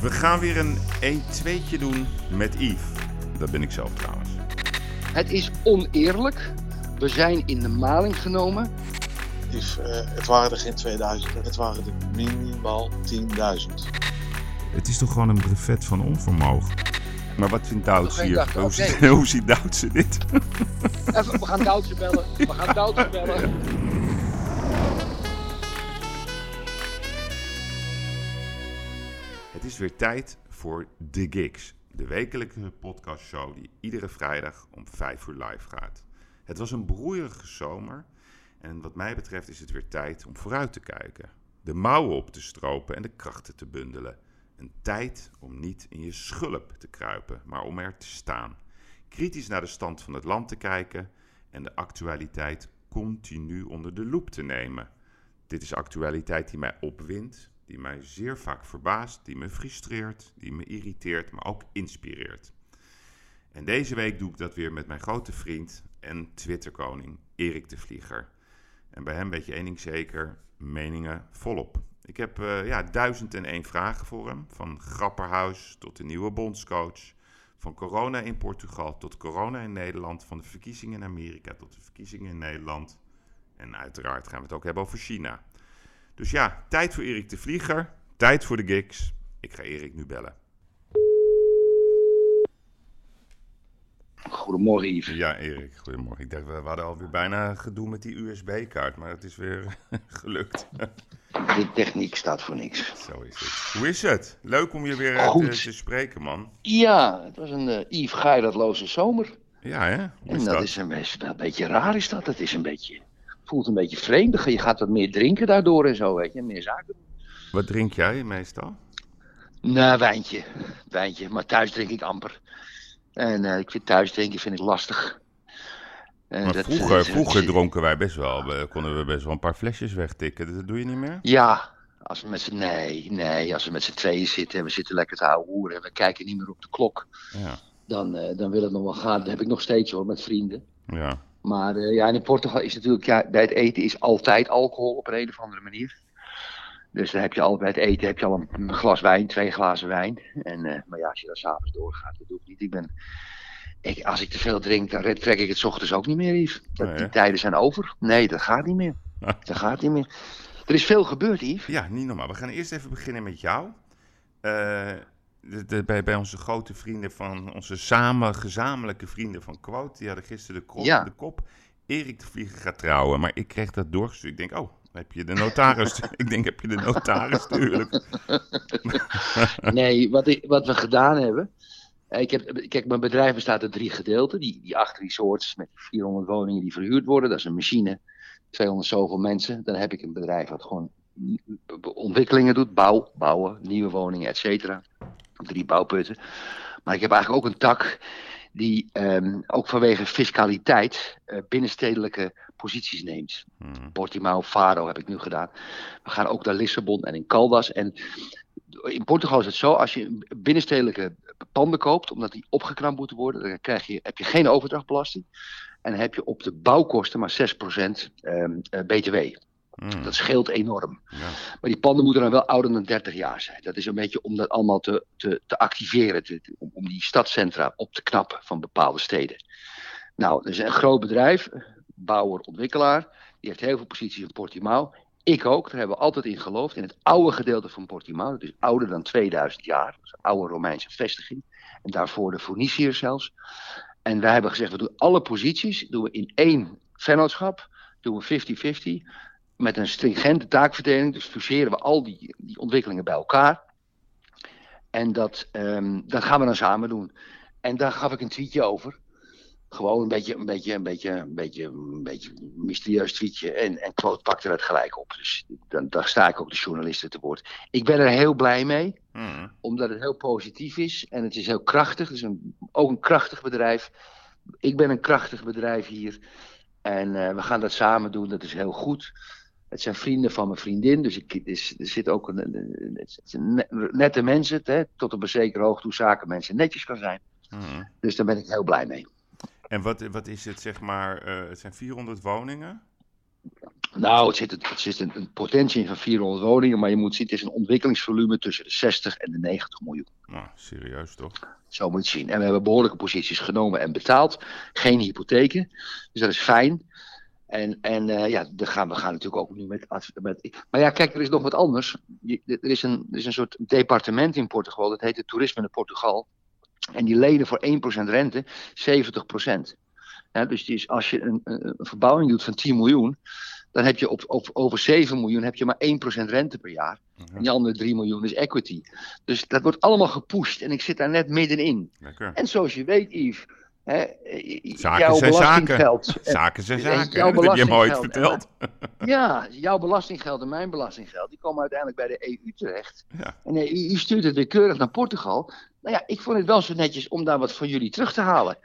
We gaan weer een 1-2'tje doen met Yves. Dat ben ik zelf trouwens. Het is oneerlijk. We zijn in de maling genomen. Yves, eh, het waren er geen 2000, het waren er minimaal 10.000. Het is toch gewoon een brevet van onvermogen? Maar wat vindt Douds hier? Hoe, ziet, hoe ziet Douds dit? Even, we gaan Doutje bellen. We gaan Doutje bellen. is weer tijd voor The Gigs, de wekelijkse podcastshow die iedere vrijdag om 5 uur live gaat. Het was een broeierige zomer en wat mij betreft is het weer tijd om vooruit te kijken. De mouwen op te stropen en de krachten te bundelen. Een tijd om niet in je schulp te kruipen, maar om er te staan. Kritisch naar de stand van het land te kijken en de actualiteit continu onder de loep te nemen. Dit is actualiteit die mij opwindt, die mij zeer vaak verbaast, die me frustreert, die me irriteert, maar ook inspireert. En deze week doe ik dat weer met mijn grote vriend en Twitterkoning Erik de Vlieger. En bij hem weet je één ding zeker, meningen volop. Ik heb eh, ja, duizend en één vragen voor hem, van Grapperhuis tot de nieuwe bondscoach, van corona in Portugal tot corona in Nederland, van de verkiezingen in Amerika tot de verkiezingen in Nederland. En uiteraard gaan we het ook hebben over China. Dus ja, tijd voor Erik de Vlieger. Tijd voor de gigs. Ik ga Erik nu bellen. Goedemorgen Yves. Ja, Erik, goedemorgen. Ik dacht, we hadden alweer bijna gedoe met die USB-kaart, maar het is weer gelukt. De techniek staat voor niks. Zo is het. Hoe is het? Leuk om je weer Goed. te, te spreken, man. Ja, het was een eh Yves Geiratloze zomer. Ja, hè? En dat, dat? is een, best- een beetje raar is dat. Het is een beetje, voelt een beetje vreemd. Je gaat wat meer drinken daardoor en zo, weet je. Meer zaken doen. Wat drink jij meestal? Nou, wijntje. Wijntje. Maar thuis drink ik amper. En eh, ik vind thuis drinken vind ik lastig. En Maar dat- vroeger, dat- vroeger dronken wij best wel, we, konden we best wel een paar flesjes wegtikken. Dat doe je niet meer? Ja, als we met z'n... Nee, nee. Als we met z'n tweeën zitten en we zitten lekker te houden hoeren en we kijken niet meer op de klok. Ja, Dan, eh, dan wil het nog wel gaan. Dat heb ik nog steeds hoor, met vrienden. ja. Maar eh, ja, in Portugal is natuurlijk, ja, bij het eten is altijd alcohol op een, of andere manier. Dus dan heb je al, bij het eten heb je al een, glas wijn, twee glazen wijn. En, eh, maar ja, als je dan s'avonds doorgaat, dat doe ik niet. Ik ben, ik, als ik te veel drink, dan trek ik het 's ochtends ook niet meer, Yves. Dat, Nee, die tijden zijn over. Nee, dat gaat niet meer. Dat gaat niet meer. Er is veel gebeurd, Yves. Ja, niet normaal. We gaan eerst even beginnen met jou. Eh, de, de- bij, bij onze grote vrienden van, onze samen gezamenlijke vrienden van Quote, die hadden gisteren de, Ja. de kop. Erik de Vlieger gaat trouwen, maar ik kreeg dat doorgestuurd. Ik denk, oh, heb je de notaris? ik denk, heb je de notaris natuurlijk? Nee, wat, ik, wat we gedaan hebben. eh, Ik heb, kijk, mijn bedrijf bestaat uit drie gedeelten. Die, die acht resorts met 400 woningen die verhuurd worden. Dat is een machine. 200 zoveel mensen. Dan heb ik een bedrijf wat gewoon ontwikkelingen doet. Bouw, bouwen, nieuwe woningen, et cetera. Drie bouwputten. Maar ik heb eigenlijk ook een tak die ehm, ook vanwege fiscaliteit eh, binnenstedelijke posities neemt. Hmm. Portimao, Faro heb ik nu gedaan. We gaan ook naar Lissabon en in Caldas. En in Portugal is het zo, als je binnenstedelijke panden koopt, omdat die opgeknapt moeten worden, dan krijg je, heb je geen overdrachtbelasting. En heb je op de bouwkosten maar 6% ehm, eh, BTW. Hmm. Dat scheelt enorm. Ja. Maar die panden moeten dan wel ouder dan 30 jaar zijn. Dat is een beetje om dat allemaal te, te, te activeren, te- te- om, om die stadcentra op te knappen van bepaalde steden. Nou, er is een groot bedrijf, bouwer, ontwikkelaar, die heeft heel veel posities in Portimao. Ik ook, daar hebben we altijd in geloofd, in het oude gedeelte van Portimao. Dat is ouder dan 2000 jaar, dat is een oude Romeinse vestiging. En daarvoor de Phoeniciërs zelfs. En wij hebben gezegd, we doen alle posities doen we in één vennootschap, doen we 50-50 met een stringente taakverdeling. Dus fuseren we al die, die ontwikkelingen bij elkaar. En dat, ehm, dat gaan we dan samen doen. En daar gaf ik een tweetje over. Gewoon een beetje, een beetje, een beetje, een beetje, een beetje een mysterieus tweetje. En, en Quote pakte dat gelijk op. Dus dan, daar sta ik ook de journalisten te woord. Ik ben er heel blij mee Hmm. omdat het heel positief is en het is heel krachtig. Het is een, ook een krachtig bedrijf. Ik ben een krachtig bedrijf hier en eh, we gaan dat samen doen. Dat is heel goed. Het zijn vrienden van mijn vriendin, dus ik, is, er zit ook een, een- nette mensen, hè, tot op een zekere hoogte hoe zakenmensen netjes kan zijn. Hmm. Dus daar ben ik heel blij mee. En wat, wat is het, zeg maar, eh, het zijn 400 woningen? Nou, het zit, het zit een, een potentie in van 400 woningen, maar je moet zien, het is een ontwikkelingsvolume tussen de 60 en de 90 miljoen. Nou, serieus toch? Zo moet je het zien. En we hebben behoorlijke posities genomen en betaald. Geen hypotheken. Dus dat is fijn. En, en uh, ja, dan gaan, we gaan natuurlijk ook nu met, met. Maar ja, kijk, er is nog wat anders. Je, er, is een, er is een soort departement in Portugal, dat heet het Toerisme in Portugal. En die lenen voor 1% rente 70%. Ja, dus die is, als je een, een, verbouwing doet van 10 miljoen, dan heb je op, op, over 7 miljoen heb je maar 1% rente per jaar. Mhm. En die andere 3 miljoen is equity. Dus dat wordt allemaal gepusht en ik zit daar net middenin. Lekker. En zoals je weet, Yves, Hè, zaken jouw zijn belastinggeld. Zaken. zaken zijn zaken. Jouw dat heb je hem verteld. ja, jouw belastinggeld en mijn belastinggeld, die komen uiteindelijk bij de EU terecht. Ja. En de EU stuurt het weer keurig naar Portugal. Nou ja, ik vond het wel zo netjes om daar wat voor jullie terug te halen.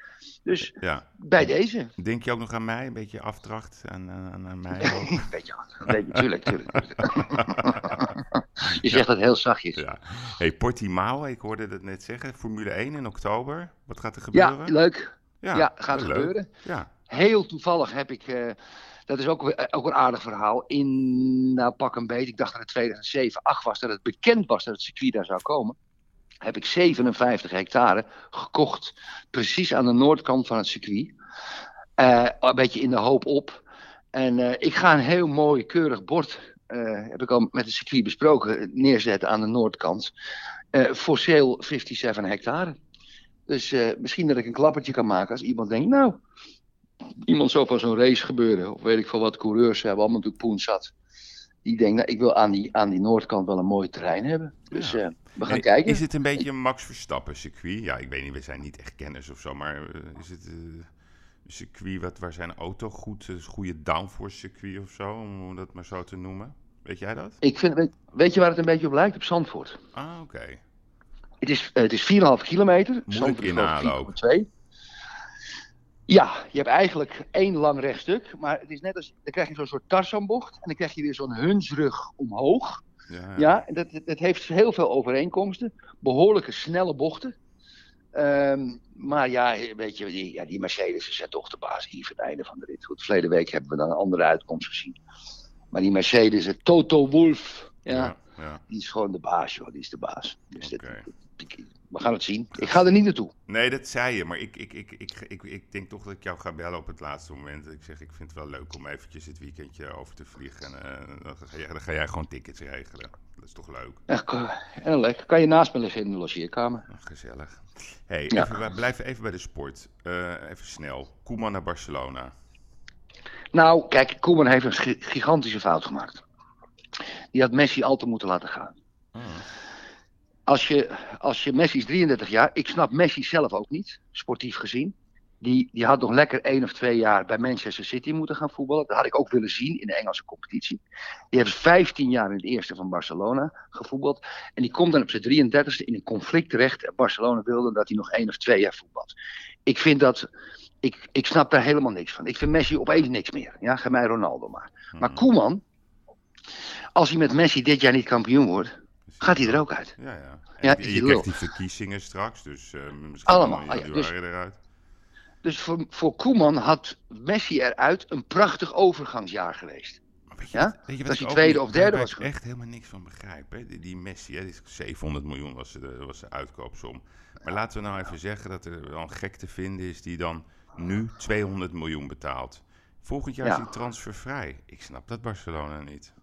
Dus ja. bij deze. Denk je ook nog aan mij? Een beetje afdracht aan, aan, aan mij? een beetje, een beetje, tuurlijk, tuurlijk. je zegt dat heel zachtjes. Ja. Hey, Portimao, ik hoorde het net zeggen. Formule 1 in oktober. Wat gaat er gebeuren? Ja, leuk. Ja, ja gaat er gebeuren. Ja. Heel toevallig heb ik... Uh, dat is ook, ook een aardig verhaal. In, nou pak een beet, ik dacht dat het 2007, 8 was, dat het bekend was dat het circuit daar zou komen heb ik 57 hectare gekocht. Precies aan de noordkant van het circuit. Uh, een beetje in de hoop op. En uh, ik ga een heel mooi, keurig bord, uh, heb ik al met het circuit besproken, neerzetten aan de noordkant. voor sale 57 hectare. Dus misschien dat ik een klappertje kan maken als iemand denkt, nou, iemand zo van zo'n race gebeuren. Of weet ik veel wat, coureurs hebben allemaal natuurlijk poen zat die denkt, nou, ik wil aan die, aan die noordkant wel een mooi terrein hebben. Dus uh, we gaan kijken. Is het een beetje een Max Verstappen circuit? Ja, ik weet niet, we zijn niet echt kenners of zo, maar uh, is het uh, een circuit wat, waar zijn auto goed, een goede downforce circuit of zo, om dat maar zo te noemen? Weet jij dat? Ik vind, weet, weet je waar het een beetje op lijkt? Op Zandvoort. Ah, oké. Het is, het is 4,5 kilometer. Moeilijk inhalen ook. 2. Ja, je hebt eigenlijk één lang rechtstuk, maar het is net als, dan krijg je zo'n soort Tarzanbocht en dan krijg je weer zo'n hunsrug omhoog. Ja, ja. dat, dat heeft heel veel overeenkomsten, behoorlijke snelle bochten. Um, maar ja, weet je, die, ja, die Mercedes is toch de baas hier voor het einde van de rit. Goed, verleden week hebben we dan een andere uitkomst gezien. Maar die Mercedes, Toto Wolf, ja, ja, die is gewoon de baas, joh, die is de baas. Dus okay. We gaan het zien. Ik ga er niet naartoe. Nee, dat zei je. Maar ik, ik, ik, ik, ik, ik denk toch dat ik jou ga bellen op het laatste moment. Ik zeg, ik vind het wel leuk om eventjes het weekendje over te vliegen. En uh, dan, ga jij, dan ga jij gewoon tickets regelen. Dat is toch leuk? Echt, heel leuk. Kan je naast me liggen in de logeerkamer. gezellig. hey, even, we blijven even bij de sport. Uh, even snel. Koeman naar Barcelona. Nou, kijk, Koeman heeft een gigantische fout gemaakt. Die had Messi altijd moeten laten gaan. Oh als je, als je Messi is 33 jaar, ik snap Messi zelf ook niet, sportief gezien. Die, die had nog lekker één of twee jaar bij Manchester City moeten gaan voetballen. Dat had ik ook willen zien in de Engelse competitie. Die heeft 15 jaar in het eerste van Barcelona gevoetbald. En die komt dan op zijn 33ste in een conflict terecht. En Barcelona wilde dat hij nog één of twee jaar voetbalt. Ik vind dat. Ik, ik snap daar helemaal niks van. Ik vind Messi opeens niks meer. Ja, ga mij Ronaldo maar. Maar hmm. Koeman, als hij met Messi dit jaar niet kampioen wordt, gaat hij er ook uit. Ja, ja. En ja, je, krijgt die verkiezingen straks, dus uh, misschien Allemaal, oh ja, dus, eruit. Dus voor, voor Koeman had Messi eruit een prachtig overgangsjaar geweest. Weet je, ja? weet je wat dat hij tweede of derde was. Ik echt helemaal niks van begrijp. Hè? Die, die Messi, hè, die 700 miljoen was de, was de uitkoopsom. Maar laten we nou even zeggen dat er wel een gek te vinden is die dan nu 200 miljoen betaalt. Volgend jaar is hij transfervrij. Ik snap dat Barcelona niet.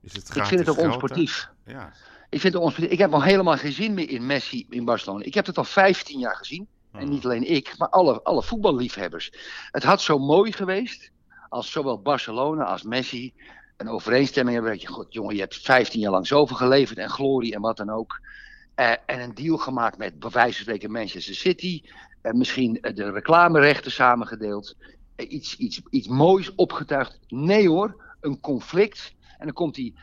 Is het ik vind het ook onsportief. Ja. Ik, vind onsportief. ik heb al helemaal geen zin meer in Messi in Barcelona. Ik heb het al 15 jaar gezien. En hmm. niet alleen ik, maar alle, alle voetballiefhebbers. Het had zo mooi geweest als zowel Barcelona als Messi een overeenstemming hebben. Dat je, god jongen, je hebt 15 jaar lang zoveel geleverd en glorie en wat dan ook. Uh, en een deal gemaakt met bij wijze van spreken Manchester City. En uh, misschien de reclamerechten samengedeeld. Uh, iets, iets, iets moois opgetuigd. Nee hoor, een conflict en dan komt hij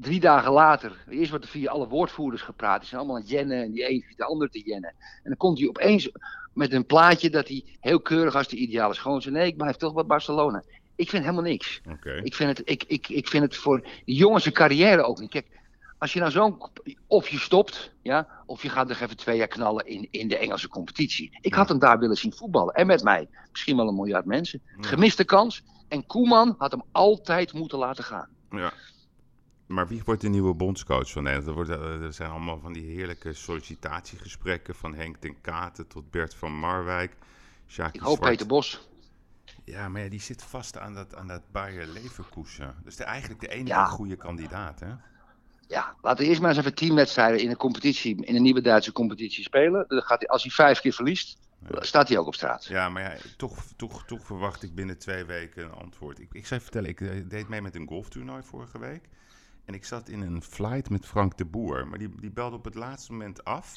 drie dagen later, eerst wordt er via alle woordvoerders gepraat, die zijn allemaal aan het jennen en die een de ander te jennen. En dan komt hij opeens met een plaatje dat hij heel keurig als de ideale schoon zei, nee, ik blijf toch bij Barcelona. Ik vind helemaal niks. Ik, vind het, ik, ik, ik vind het voor die jongens carrière ook niet. Kijk, als je nou zo'n. Of je stopt, ja, of je gaat nog even twee jaar knallen in, in de Engelse competitie. Ik had hem daar willen zien voetballen. En met mij. Misschien wel een miljard mensen. Gemiste kans. En Koeman had hem altijd moeten laten gaan. Ja. Maar wie wordt de nieuwe bondscoach van Nederland? Er, wordt, eh, er zijn allemaal van die heerlijke sollicitatiegesprekken van Henk ten Katen tot Bert van Marwijk. Sjaki Ik hoop Zwart. Peter Bos. Ja, maar ja, die zit vast aan dat, aan dat Bayer Leverkusen. Is de, eigenlijk de enige Ja. goede kandidaat, hè? Ja, laten we eerst maar eens even teamwedstrijden in een competitie, in een nieuwe Duitse competitie spelen. Dan gaat hij, als hij vijf keer verliest, staat hij ook op straat. Ja, maar ja, toch, toch, toch verwacht ik binnen twee weken een antwoord. Ik, ik zou je vertellen, ik eh, deed mee met een golftoernooi vorige week. En ik zat in een flight met Frank de Boer. Maar die, die belde op het laatste moment af.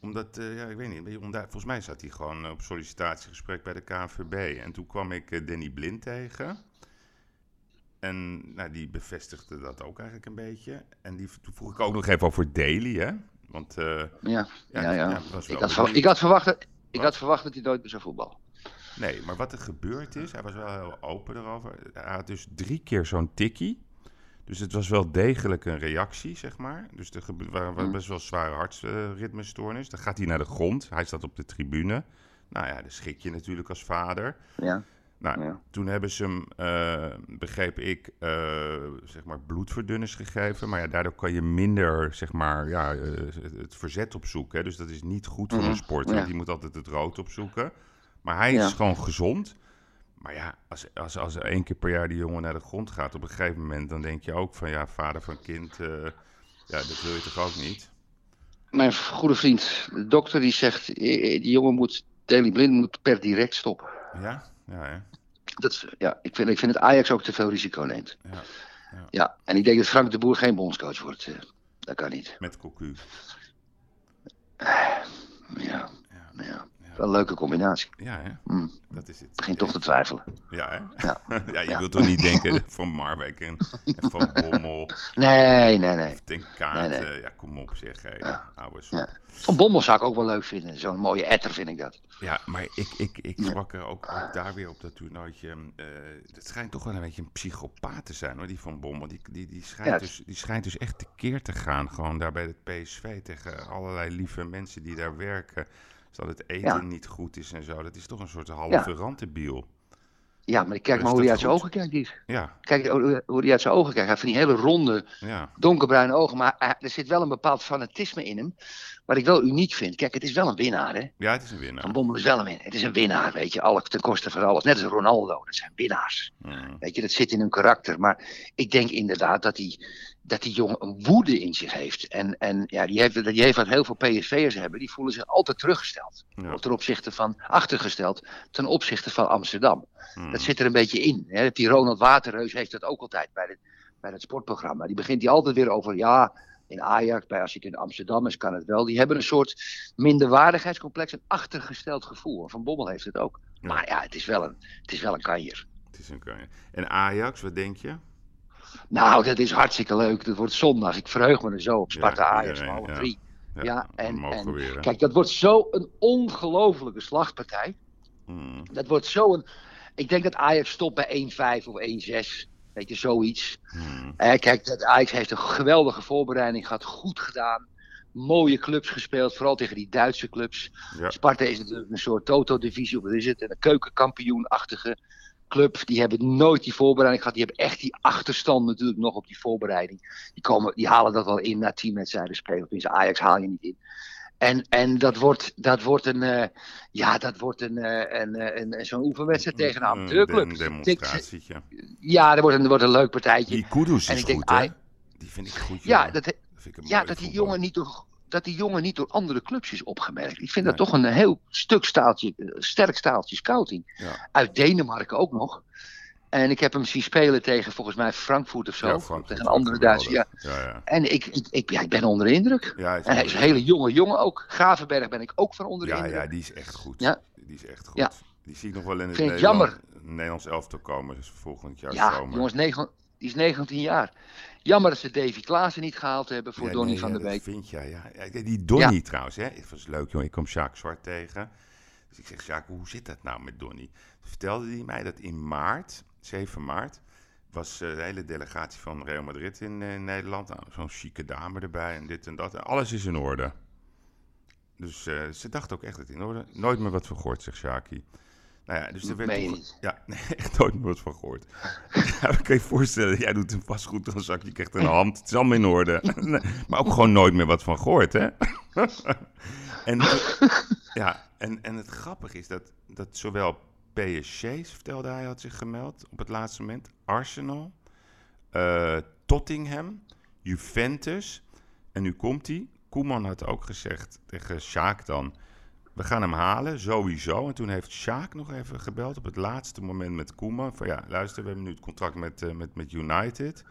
Omdat, eh, ja, ik weet niet. Volgens mij zat hij gewoon op sollicitatiegesprek bij de KNVB. En toen kwam ik eh, Danny Blind tegen. En nou, die bevestigde dat ook eigenlijk een beetje. En die, toen vroeg ik ook nog even over Daly, hè. Want, eh, Ja, ja, ja, ja. het was wel Ik, had verwa- benieuwd. ik, had verwacht, dat- ik had verwacht dat hij nooit meer zou voetballen. Nee, maar wat er gebeurd is, hij was wel heel open erover. Hij had dus drie keer zo'n tikkie. Dus het was wel degelijk een reactie, zeg maar. Dus er waren Mm. best wel zware hartritmestoornis. Dan gaat hij naar de grond. Hij staat op de tribune. Nou ja, dan schrik je natuurlijk als vader. Ja, Nou, Ja. toen hebben ze hem, eh, begreep ik, eh, zeg maar bloedverdunners gegeven. Maar ja, daardoor kan je minder, zeg maar, ja, eh, het- verzet opzoeken. Hè. Dus dat is niet goed voor een sporter, ja. want die moet altijd het rood opzoeken. Maar hij Ja. is gewoon gezond. Maar ja, als, als, als er één keer per jaar die jongen naar de grond gaat, op een gegeven moment, dan denk je ook van, ja, vader van kind, eh, ja, dat wil je toch ook niet? mijn goede vriend, de dokter, die zegt, eh, eh, die jongen moet, Daley Blind moet per direct stoppen. Ja, ja, hè? Dat, ja, ik, vind, ik vind dat Ajax ook te veel risico neemt. ja. Ja, en ik denk dat Frank de Boer geen bondscoach wordt. dat kan niet. met Cocu. Ja, Ja, ja. Wel een leuke combinatie. ja hè? Hm, dat is het. begin toch te twijfelen. Ja, hè? Ja. ja, je Ja. wilt toch niet denken van Marwijk en, en van Bommel Nee, nee, nee. ten. Nee, nee. eh, ja, kom op zeg. Hé. Ja. Oude Ja. ja. Van Bommel zou ik ook wel leuk vinden. Zo'n mooie etter vind ik dat. ja, maar ik, ik, ik sprak er ook, ook daar weer op dat toernooitje. eh het schijnt toch wel een beetje een psychopaat te zijn hoor, die van Bommel. Die, die, die, schijnt dus, die schijnt dus echt tekeer te gaan. Gewoon daar bij het PSV tegen allerlei lieve mensen die daar werken. Dat het eten Ja. niet goed is en zo. Dat is toch een soort halve rantebiel. Ja, maar kijk Is maar hoe hij uit zijn ogen kijkt hier. Ja, Kijk hoe hij uit zijn ogen kijkt. Hij heeft van die hele ronde, ja. donkerbruine ogen. Maar hij- er zit wel een bepaald fanatisme in hem. Wat ik wel uniek vind. Kijk, het is wel een winnaar, hè. Ja, het is een winnaar. Van Bommel is wel een winnaar. Het is een winnaar, weet je. Alle, ten koste van alles. Net als Ronaldo. Dat zijn winnaars. Mm. Weet je, dat zit in hun karakter. Maar ik denk inderdaad dat die, dat die jongen een woede in zich heeft. En, en ja, die heeft, die heeft wat heel veel PSV'ers hebben. Die voelen zich altijd teruggesteld. Ja. Ten opzichte van, achtergesteld ten opzichte van Amsterdam. Mm. Dat zit er een beetje in. Hè. Die Ronald Waterreus heeft dat ook altijd bij, het bij het sportprogramma. Die begint die altijd weer over, ja, in Ajax, bij als het in Amsterdam is, kan het wel. Die hebben een soort minderwaardigheidscomplex, een achtergesteld gevoel. Van Bommel heeft het ook. Ja. Maar ja, het is wel een, het is wel een kanjer. Het is een kanje. En Ajax, wat denk je? Nou, dat is hartstikke leuk. Dat wordt zondag. Ik verheug me er zo op. Sparta Ja, Ajax half ja. drie. Ja, en- en- weer. Kijk, dat wordt zo een ongelofelijke slagpartij. Mm. Dat wordt zo een... Ik denk dat Ajax stopt bij 1-5 of 1-6. Weet je, zoiets. Mm. Eh, kijk, Ajax heeft een geweldige voorbereiding gehad. Goed gedaan. Mooie clubs gespeeld. Vooral tegen die Duitse clubs. Ja. Sparta is natuurlijk een soort Toto-divisie. Of wat is het? Een keukenkampioenachtige club. Die hebben nooit die voorbereiding gehad. Die hebben echt die achterstand natuurlijk nog op die voorbereiding. Die, komen, die halen dat wel in na tien wedstrijden spelen. Tenminste, Ajax haal je niet in. En, en dat, wordt, dat wordt een, eh, ja, dat wordt een, eh, een, een, zo'n oefenwedstrijd tegen een amateurclub. Een demonstratietje. Ja, dat wordt een, dat wordt een leuk partijtje. Die Kudus En is denk, goed, hè? Die vind ik goed, Ja, jongen. dat, Dat vind ik een ja dat, die jongen niet door, dat die jongen niet door andere clubs is opgemerkt. Ik vind Nee. dat toch een heel stuk staaltje, sterk staaltje scouting. Ja. Uit Denemarken ook nog. En ik heb hem zien spelen tegen volgens mij Frankfurt of zo. Ja, Frankfurt tegen een andere Duitse. Ja. En ik, ik, ik, ja, ik ben onder de indruk. Ja, hij is En hij is een hele jonge jongen ook. Gravenberg ben ik ook van onder de ja, indruk. ja, die is echt goed. Ja. Die is echt goed. Ja. Die zie ik nog wel in het Vind Nederland, jammer. Nederlands elftal komen. Dus volgend jaar Ja, zomer. jongens, negen, die is 19 jaar. Jammer dat ze Davy Klaassen niet gehaald hebben voor Donny nee, van der Beek. Dat vind jij, ja. Die Donny trouwens, hè. Het was leuk, jongen. Ik kom Sjaak Zwart tegen. Dus ik zeg, Sjaak, hoe zit dat nou met Donny? Vertelde hij mij dat in maart, 7 maart, was eh, de hele delegatie van Real Madrid in eh, Nederland. Nou, Zo'n chique dame erbij en dit en dat. En alles is in orde. Dus eh, ze dacht ook echt dat het in orde. Nooit meer wat vergoord, zegt Sjaki. Nou ja, dus er werd toch-? Ja, nee, echt nooit meer wat van gehoord. ja, ik kan je voorstellen, jij doet een vastgoedtransactie, je krijgt een hand, het is allemaal in orde. Maar ook gewoon nooit meer wat van gehoord, hè? en, ja, en, en het grappige is dat, dat zowel PSG, vertelde hij, had zich gemeld op het laatste moment, Arsenal, eh, Tottenham, Juventus. En nu komt hij. Koeman had ook gezegd tegen Sjaak dan, we gaan hem halen, sowieso. En toen heeft Sjaak nog even gebeld op het laatste moment met Koeman. Van ja, luister, we hebben nu het contract met, eh, met, met United.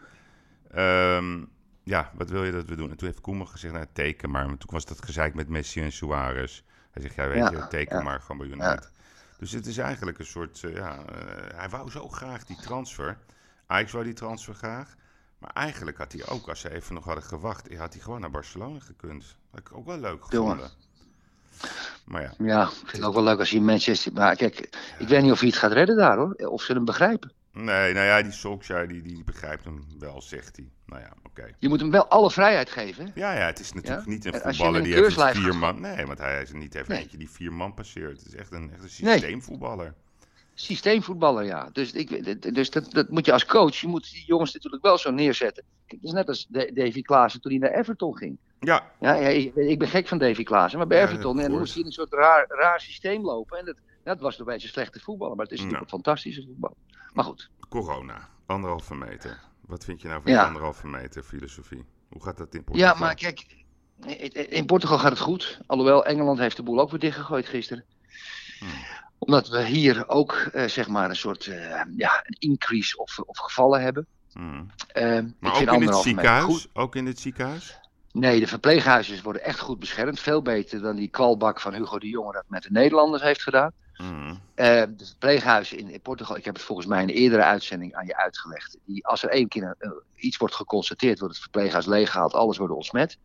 Ehm, ja, wat wil je dat we doen? En toen heeft Koeman gezegd, nou, teken maar. Maar toen was dat gezeik met Messi en Suarez. Hij zegt, ja, weet Ja, je, teken ja. maar gewoon bij United. Dus het is eigenlijk een soort, eh, ja, eh, hij wou zo graag die transfer. Ajax wou die transfer graag. Maar eigenlijk had hij ook, als ze even nog hadden gewacht, had hij gewoon naar Barcelona gekund. Had ik ook wel leuk gevonden. Maar ja, Ja, ik vind het ook wel leuk als hij in Manchester... Maar kijk, ik weet niet of hij het gaat redden daar hoor. Of ze hem begrijpen. Nee, nou ja, die Solskjaer, die, die begrijpt hem wel, zegt hij. Nou ja, oké. Je moet hem wel alle vrijheid geven. Ja, ja, het is natuurlijk Ja? niet een voetballer die een even keurslijf vier man... Nee, want hij is niet even Nee. eentje die vier man passeert. Het is echt een, echt een Nee. systeemvoetballer. Systeemvoetballer, ja. Dus, ik, dus dat, dat moet je als coach, je moet die jongens natuurlijk wel zo neerzetten. Kijk, het is net als Da- Davy Klaassen toen hij naar Everton ging. Ja, Ja, ja, ik, ik ben gek van Davy Klaassen, maar bij Ja, Everton en moest hij in een soort raar, raar systeem lopen. En dat, dat was nog een beetje een slechte voetballer, maar het is natuurlijk een fantastische voetballer. Maar goed, corona. Anderhalve meter. Wat vind je nou van die Ja. anderhalve meter filosofie? Hoe gaat dat in Portugal? ja, maar kijk, in Portugal gaat het goed. Alhoewel, Engeland heeft de boel ook weer dichtgegooid gisteren. Hmm. Omdat we hier ook, eh, zeg maar, een soort eh, ja, een increase of, of gevallen hebben. Hmm. Eh, Maar ook in het ziekenhuis? goed. Ook in het ziekenhuis? Nee, de verpleeghuizen worden echt goed beschermd. Veel beter dan die kwalbak van Hugo de Jonge dat met de Nederlanders heeft gedaan. Hmm. Eh, de verpleeghuizen in, in Portugal, ik heb het volgens mij in een eerdere uitzending aan je uitgelegd. Die, als er één keer iets wordt geconstateerd, wordt het verpleeghuis leeggehaald, alles wordt ontsmet.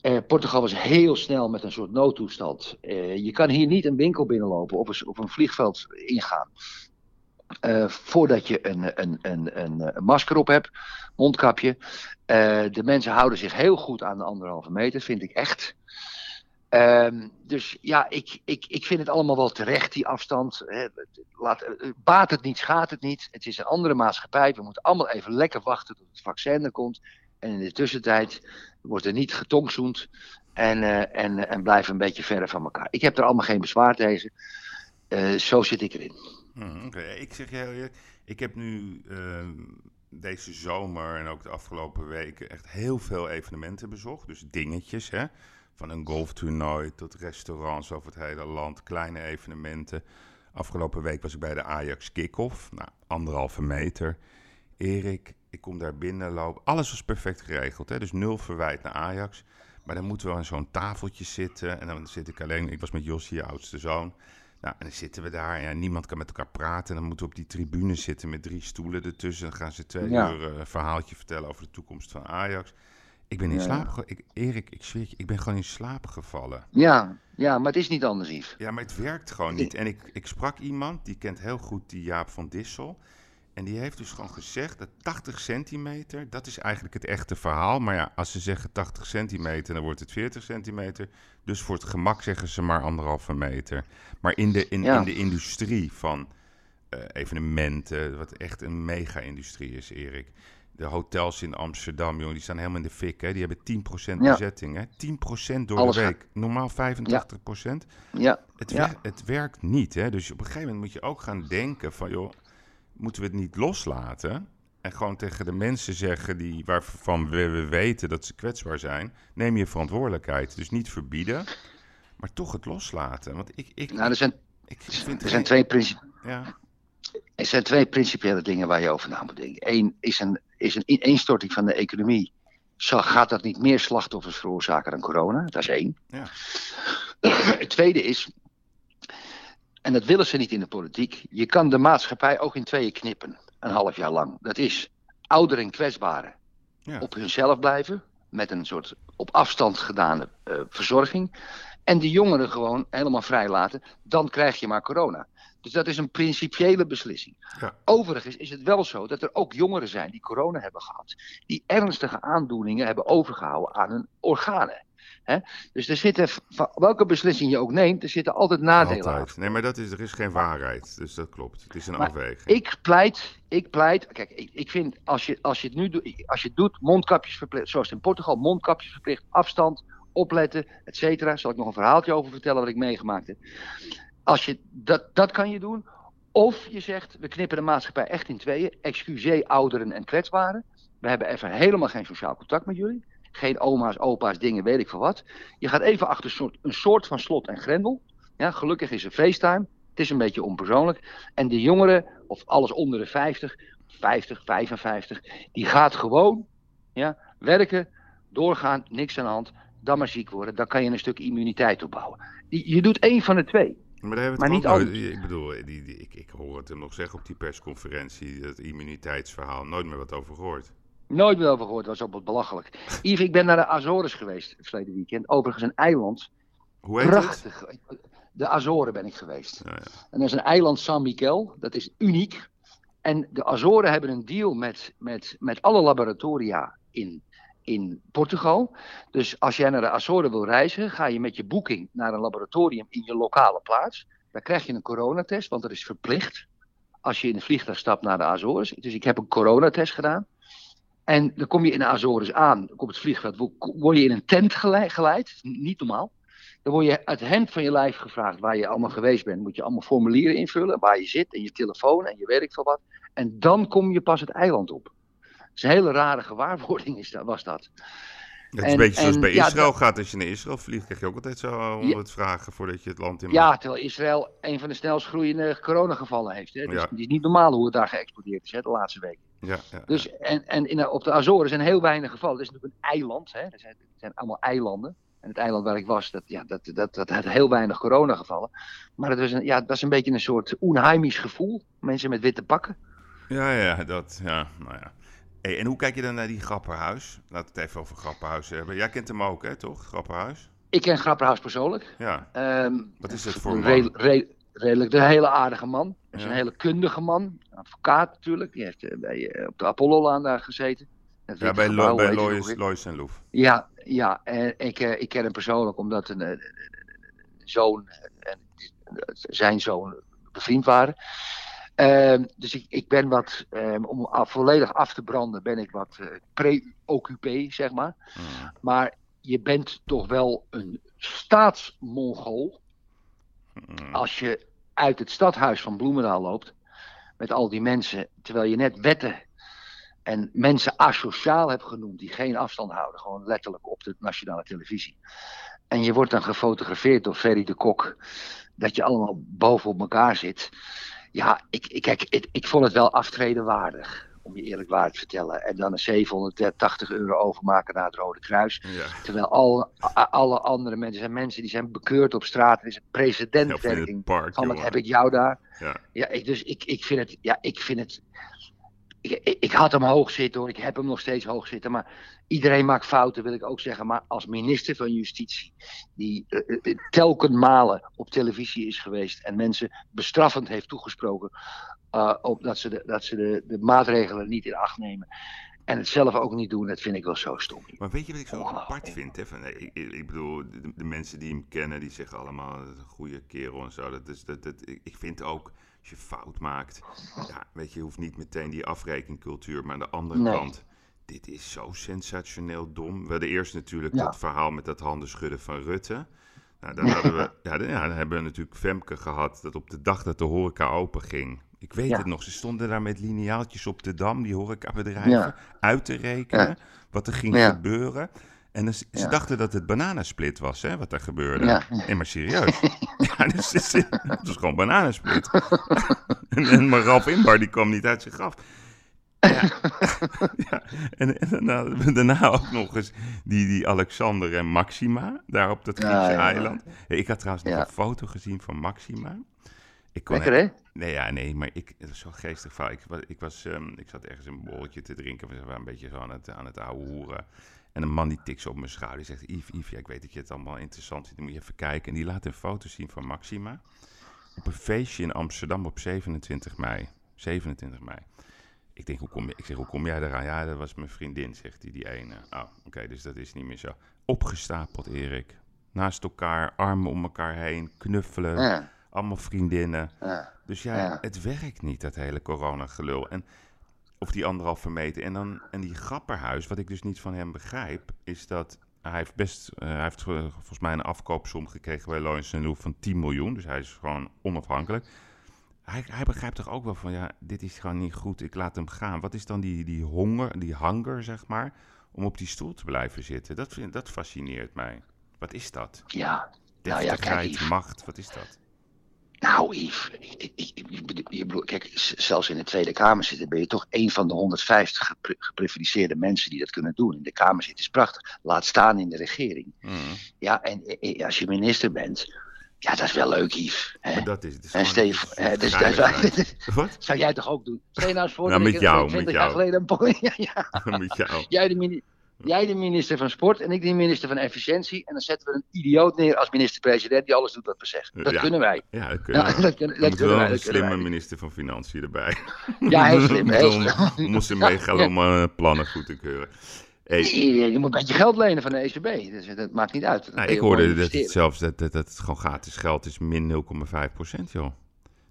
Eh, Portugal was heel snel met een soort noodtoestand. Eh, je kan hier niet een winkel binnenlopen of een, een vliegveld ingaan. voordat je een, een, een, een, masker op hebt, mondkapje. De mensen houden zich heel goed aan de anderhalve meter, vind ik echt. Ehm, dus ja, ik, ik, ik vind het allemaal wel terecht, die afstand. Laat, eh, baat het niet, schaadt het niet. Het is een andere maatschappij. We moeten allemaal even lekker wachten tot het vaccin er komt. En in de tussentijd wordt er niet getongzoend. En, eh, en, en blijven een beetje verder van elkaar. Ik heb er allemaal geen bezwaar tegen. Eh, zo zit ik erin. Hmm. Ik zeg je heel eerlijk, ik heb nu eh, deze zomer en ook de afgelopen weken echt heel veel evenementen bezocht. Dus dingetjes, hè. Van een golftoernooi tot restaurants over het hele land, kleine evenementen. Afgelopen week was ik bij de Ajax Kick-Off, nou, anderhalve meter. Erik, ik kom daar binnen lopen. Alles was perfect geregeld, hè. dus nul verwijt naar Ajax. Maar dan moeten we aan zo'n tafeltje zitten en dan zit ik alleen, ik was met Jossie, je oudste zoon. Nou, en dan zitten we daar en ja, niemand kan met elkaar praten. En dan moeten we op die tribune zitten met drie stoelen ertussen. Dan gaan ze twee Ja. uur eh, een verhaaltje vertellen over de toekomst van Ajax. Ik ben in Ja. slaap ik, Erik, ik zweer je, ik ben gewoon in slaap gevallen. Ja, ja, maar het is niet anders, Yves. Ja, maar het werkt gewoon niet. En ik, ik sprak iemand, die kent heel goed die Jaap van Dissel. En die heeft dus gewoon gezegd dat 80 centimeter, dat is eigenlijk het echte verhaal. Maar ja, als ze zeggen 80 centimeter, dan wordt het 40 centimeter. Dus voor het gemak zeggen ze maar anderhalve meter. Maar in de, in, Ja. in de industrie van eh, evenementen, wat echt een mega-industrie is, Erik. De hotels in Amsterdam, jongen, die staan helemaal in de fik. Hè? Die hebben 10% Ja. bezetting, hè? 10% door Alles de gaat- week. Normaal 85%. Ja, Het, Ja. wer- het werkt niet. Hè? Dus op een gegeven moment moet je ook gaan denken van... joh, moeten we het niet loslaten? En gewoon tegen de mensen zeggen die, waarvan we, we weten dat ze kwetsbaar zijn... neem je verantwoordelijkheid. Dus niet verbieden, maar toch het loslaten. Want ik, ik, nou, er zijn, ik vind... er zijn, twee, princi- Ja, er zijn twee principiële dingen waar je over na moet denken. Eén is een, is een ineenstorting van de economie. Gaat dat niet meer slachtoffers veroorzaken dan corona? Dat is één. Ja. Het tweede is, en dat willen ze niet in de politiek, je kan de maatschappij ook in tweeën knippen, een half jaar lang. Dat is ouderen en kwetsbaren Ja. op hunzelf blijven, met een soort op afstand gedane eh, verzorging. En de jongeren gewoon helemaal vrij laten, dan krijg je maar corona. Dus dat is een principiële beslissing. Ja. Overigens is het wel zo dat er ook jongeren zijn die corona hebben gehad, die ernstige aandoeningen hebben overgehouden aan hun organen. Dus er zitten, welke beslissing je ook neemt, er zitten altijd nadelen altijd. Nee, maar dat is, er is geen waarheid, dus dat klopt. Het is een maar afweging. Ik pleit, ik pleit, kijk, ik, ik vind als je, als je het nu doet, als je het doet, mondkapjes verplicht, zoals in Portugal, mondkapjes verplicht, afstand, opletten, et cetera. Zal ik nog een verhaaltje over vertellen wat ik meegemaakt heb. Als je dat, dat kan je doen. Of je zegt, we knippen de maatschappij echt in tweeën. Excuseer ouderen en kwetsbaren. We hebben even helemaal geen sociaal contact met jullie. Geen oma's, opa's, dingen, weet ik veel wat. Je gaat even achter een soort, een soort van slot en grendel. Ja, gelukkig is er FaceTime. Het is een beetje onpersoonlijk. En de jongeren, of alles onder de 50, 50, 55, die gaat gewoon ja, werken, doorgaan, niks aan de hand. Dan maar ziek worden. Dan kan je een stuk immuniteit opbouwen. Je doet één van de twee. Maar, daar hebben we het niet nooit, Ik bedoel, die, die, ik, ik hoor het hem nog zeggen op die persconferentie, het immuniteitsverhaal, nooit meer wat over gehoord. Nooit meer over gehoord, dat was op belachelijk. Yves, ik ben naar de Azores geweest verleden weekend. Overigens een eiland. Hoe heet Prachtig. Het? De Azoren ben ik geweest. Ja, ja. En dat is een eiland San Miguel, dat is uniek. En de Azoren hebben een deal met, met, met alle laboratoria in, in Portugal. Dus als jij naar de Azoren wil reizen, ga je met je boeking naar een laboratorium in je lokale plaats. Daar krijg je een coronatest, want dat is verplicht als je in een vliegtuig stapt naar de Azores. Dus ik heb een coronatest gedaan. En dan kom je in de Azores aan, op het vliegveld, word je in een tent geleid, niet normaal. Dan word je uit hand van je lijf gevraagd waar je allemaal geweest bent. Moet je allemaal formulieren invullen, waar je zit en je telefoon en je werk van wat. En dan kom je pas het eiland op. Is een hele rare gewaarwording is dat, was dat. Het is een beetje zoals bij Israël gaat. Als je naar Israël vliegt, krijg je ook altijd zo om het vragen voordat je het land in mag. Ja, terwijl Israël een van de snelst groeiende coronagevallen heeft. Hè. Dus het is niet normaal hoe het daar geëxplodeerd is hè, de laatste weken. Ja, ja, dus, en en in, op de Azoren zijn heel weinig gevallen. Het is natuurlijk een eiland. Hè. Er, zijn, er zijn allemaal eilanden. En het eiland waar ik was, dat, ja, dat, dat, dat had heel weinig coronagevallen. Maar het was, een, ja, het was een beetje een soort onheimisch gevoel. Mensen met witte pakken. Ja, ja, dat, ja, nou ja. Hey, en hoe kijk je dan naar die Grapperhuis? Laten we het even over Grapperhuis hebben. Jij kent hem ook, hè, toch? Grapperhuis? Ik ken Grapperhuis persoonlijk. Ja. Um, Wat is het voor een man? redelijk de hele aardige man. Hij is een hele kundige man. Advocaat natuurlijk. Die heeft eh, bij, eh, op de Apollo-laan daar gezeten. Ja, bij, bij Lois, Lois en Loef. Ja, ja en ik, uh, ik ken hem persoonlijk omdat een, een zoon en zijn zoon bevriend waren. Uh, dus ik, ik ben wat, um, om af, volledig af te branden, ben ik wat uh, preoccupé, zeg maar. Mm. Maar je bent toch wel een staatsmongool mm. als je uit het stadhuis van Bloemendaal loopt met al die mensen, terwijl je net wetten en mensen asociaal hebt genoemd die geen afstand houden, gewoon letterlijk op de nationale televisie. En je wordt dan gefotografeerd door Ferry de Kok, dat je allemaal boven op elkaar zit. Ja, ik, ik, kijk, ik, ik vond het wel aftredenwaardig om je eerlijk waar te vertellen. En dan een 780 euro overmaken naar het Rode Kruis. Ja. Terwijl al, alle andere mensen zijn mensen die zijn bekeurd op straat. Er is een precedentwerking. Ja, van wat heb ik jou daar? Ja, ja ik, dus ik, ik vind het. Ja, ik vind het. Ik, ik, had hem hoog zitten hoor, ik heb hem nog steeds hoog zitten. Maar iedereen maakt fouten, wil ik ook zeggen. Maar als minister van Justitie, die uh, telkens malen op televisie is geweest en mensen bestraffend heeft toegesproken uh, op dat ze, de, dat ze de, de maatregelen niet in acht nemen. En het zelf ook niet doen, dat vind ik wel zo stom. Maar weet je wat ik zo apart vind? Hè? Van, ik, ik, bedoel, de, de, mensen die hem kennen, die zeggen allemaal een goede kerel en zo. Dat is, dat, dat, ik vind ook, als je fout maakt, ja, weet je, je hoeft niet meteen die afrekencultuur. Maar aan de andere kant, dit is zo sensationeel dom. We hadden eerst natuurlijk dat verhaal met dat handen schudden van Rutte. Nou, dan, hadden we, ja, dan, ja, dan hebben we natuurlijk Femke gehad, dat op de dag dat de horeca open ging, ik weet het nog, ze stonden daar met lineaaltjes op de dam, die horecabedrijven, uit te rekenen wat er ging gebeuren. En ze, ze dachten dat het bananasplit was, hè, wat er gebeurde. Ja. Nee, maar serieus. ja, dus, het, het was gewoon bananasplit. en, en maar Ralf Inbar, die kwam niet uit zijn graf. Ja. ja. En, en daarna, daarna, ook nog eens die, die Alexander en Maxima, daar op dat Griekse eiland. ik had trouwens nog een foto gezien van Maxima. Ik kon Lekker, hè? Nee, ja, nee, maar ik, het was zo geestig Ik, ik, was, um, ik zat ergens een borreltje te drinken. We waren een beetje zo aan het, aan het ouwe hoeren. En een man die tikt op mijn schouder. Die zegt, Yves, Yves, ja, ik weet dat je het allemaal interessant vindt. Dan moet je even kijken. En die laat een foto zien van Maxima. Op een feestje in Amsterdam op 27 mei. 27 mei. Ik denk, hoe kom, je, ik zeg, hoe kom jij eraan? Ja, dat was mijn vriendin, zegt hij, die ene. Oh, oké, dus dat is niet meer zo. Opgestapeld, Erik. Naast elkaar, armen om elkaar heen, knuffelen. Ja, Allemaal vriendinnen. ja. Dus ja, Ja. het werkt niet, dat hele coronagelul. En, of die anderhalve meter. En, dan, en die grapperhuis, wat ik dus niet van hem begrijp, is dat hij heeft best, eh, hij heeft volgens mij een afkoopsom gekregen bij Lois Loef van 10 miljoen. Dus hij is gewoon onafhankelijk. Hij, hij begrijpt toch ook wel van, ja, dit is gewoon niet goed, ik laat hem gaan. Wat is dan die, die honger, die hanger, zeg maar, om op die stoel te blijven zitten? Dat, vind, dat fascineert mij. Wat is dat? ja. Nou ja, kijk, macht, wat is dat? Nou, Yves, ik, ik, ik, ik bedoel- je bedoelt- kijk, zelfs in de Tweede Kamer zitten ben je toch een van de 150 gepri- geprivilegeerde mensen die dat kunnen doen. In de Kamer zitten is prachtig. Laat staan in de regering. Mm. Ja, en eh, eh, als je minister bent, ja, dat is wel leuk, Yves. Hè? Dat is het. En Steve, hè, dus. Wat? zou jij toch ook doen? Stel je nou eens voor Nou, dat met ik jou, 20 met jaar jou. geleden een ja, ja. Met jou. Jij de, jij de minister van Sport en ik de minister van Efficiëntie. En dan zetten we een idioot neer als minister-president die alles doet wat we zeggen. Dat Ja. kunnen wij. Ja, dat kunnen Ja, we. dat kunnen, Dan dat moet kunnen wel wij. een Dat slimme wij. minister van Financiën erbij. Ja, heel slim. Om- slim. Om onze megaloma plannen goed te keuren. Hey, Je, je moet een beetje geld lenen van de ECB. Dus dat maakt niet uit. Nou, ik hoorde dat het zelfs dat, dat, dat het gewoon gratis geld is min 0,5 procent, joh.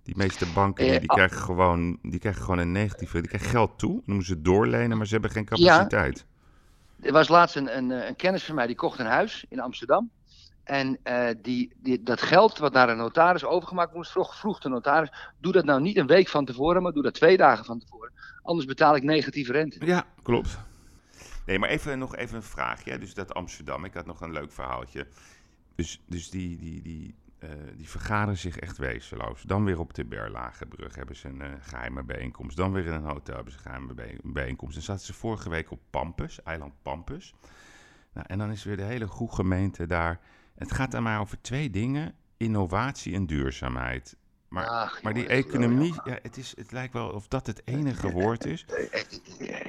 Die meeste banken die, Eh, die ah. krijgen gewoon, die krijgen gewoon een negatieve, die krijgen geld toe. Dan moeten ze doorlenen, maar ze hebben geen capaciteit. Er was laatst een, een, eh, een kennis van mij die kocht een huis in Amsterdam. En eh, die, die, dat geld wat naar een notaris overgemaakt moest, vroeg, vroeg de notaris: doe dat nou niet een week van tevoren, maar doe dat twee dagen van tevoren. Anders betaal ik negatieve rente. Ja, klopt. Nee, maar even, nog even een vraagje. Dus dat Amsterdam, ik had nog een leuk verhaaltje. Dus, dus die, die, die, eh, die vergaderen zich echt wezenloos. Dan weer op de Berlagebrug hebben ze een eh, geheime bijeenkomst. Dan weer in een hotel hebben ze een geheime bij- bijeenkomst. Dan zaten ze vorige week op Pampus, eiland Pampus. Nou, en dan is weer de hele goede gemeente daar. Het gaat dan maar over twee dingen. Innovatie en duurzaamheid. Maar, Ach, maar die economie, ja, het, is, het lijkt wel of dat het enige woord is.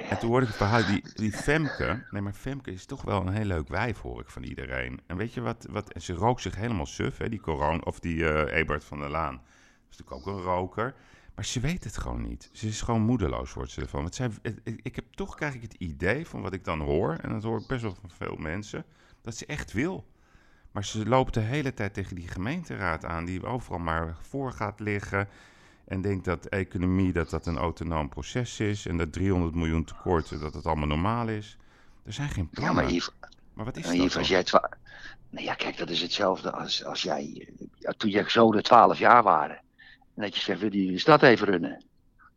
En toen hoorde ik het verhaal, die, die Femke, nee maar Femke is toch wel een heel leuk wijf hoor ik van iedereen. En weet je wat, wat en ze rookt zich helemaal suf, hè, die corona, of die eh Ebert van der Laan. Dat is natuurlijk ook een roker. Maar ze weet het gewoon niet. Ze is gewoon moedeloos, wordt ze ervan. Want zij, ik heb toch krijg ik het idee van wat ik dan hoor, en dat hoor ik best wel van veel mensen, dat ze echt wil. Maar ze loopt de hele tijd tegen die gemeenteraad aan, die overal maar voor gaat liggen. En denkt dat economie dat dat een autonoom proces is. En dat 300 miljoen tekorten dat het allemaal normaal is. Er zijn geen Ja, plannen. maar Yves, maar wat is maar dat als jij nou ja, kijk, dat is hetzelfde als, als jij, ja, toen je zonen 12 jaar waren. En dat je zegt, wil je de stad even runnen?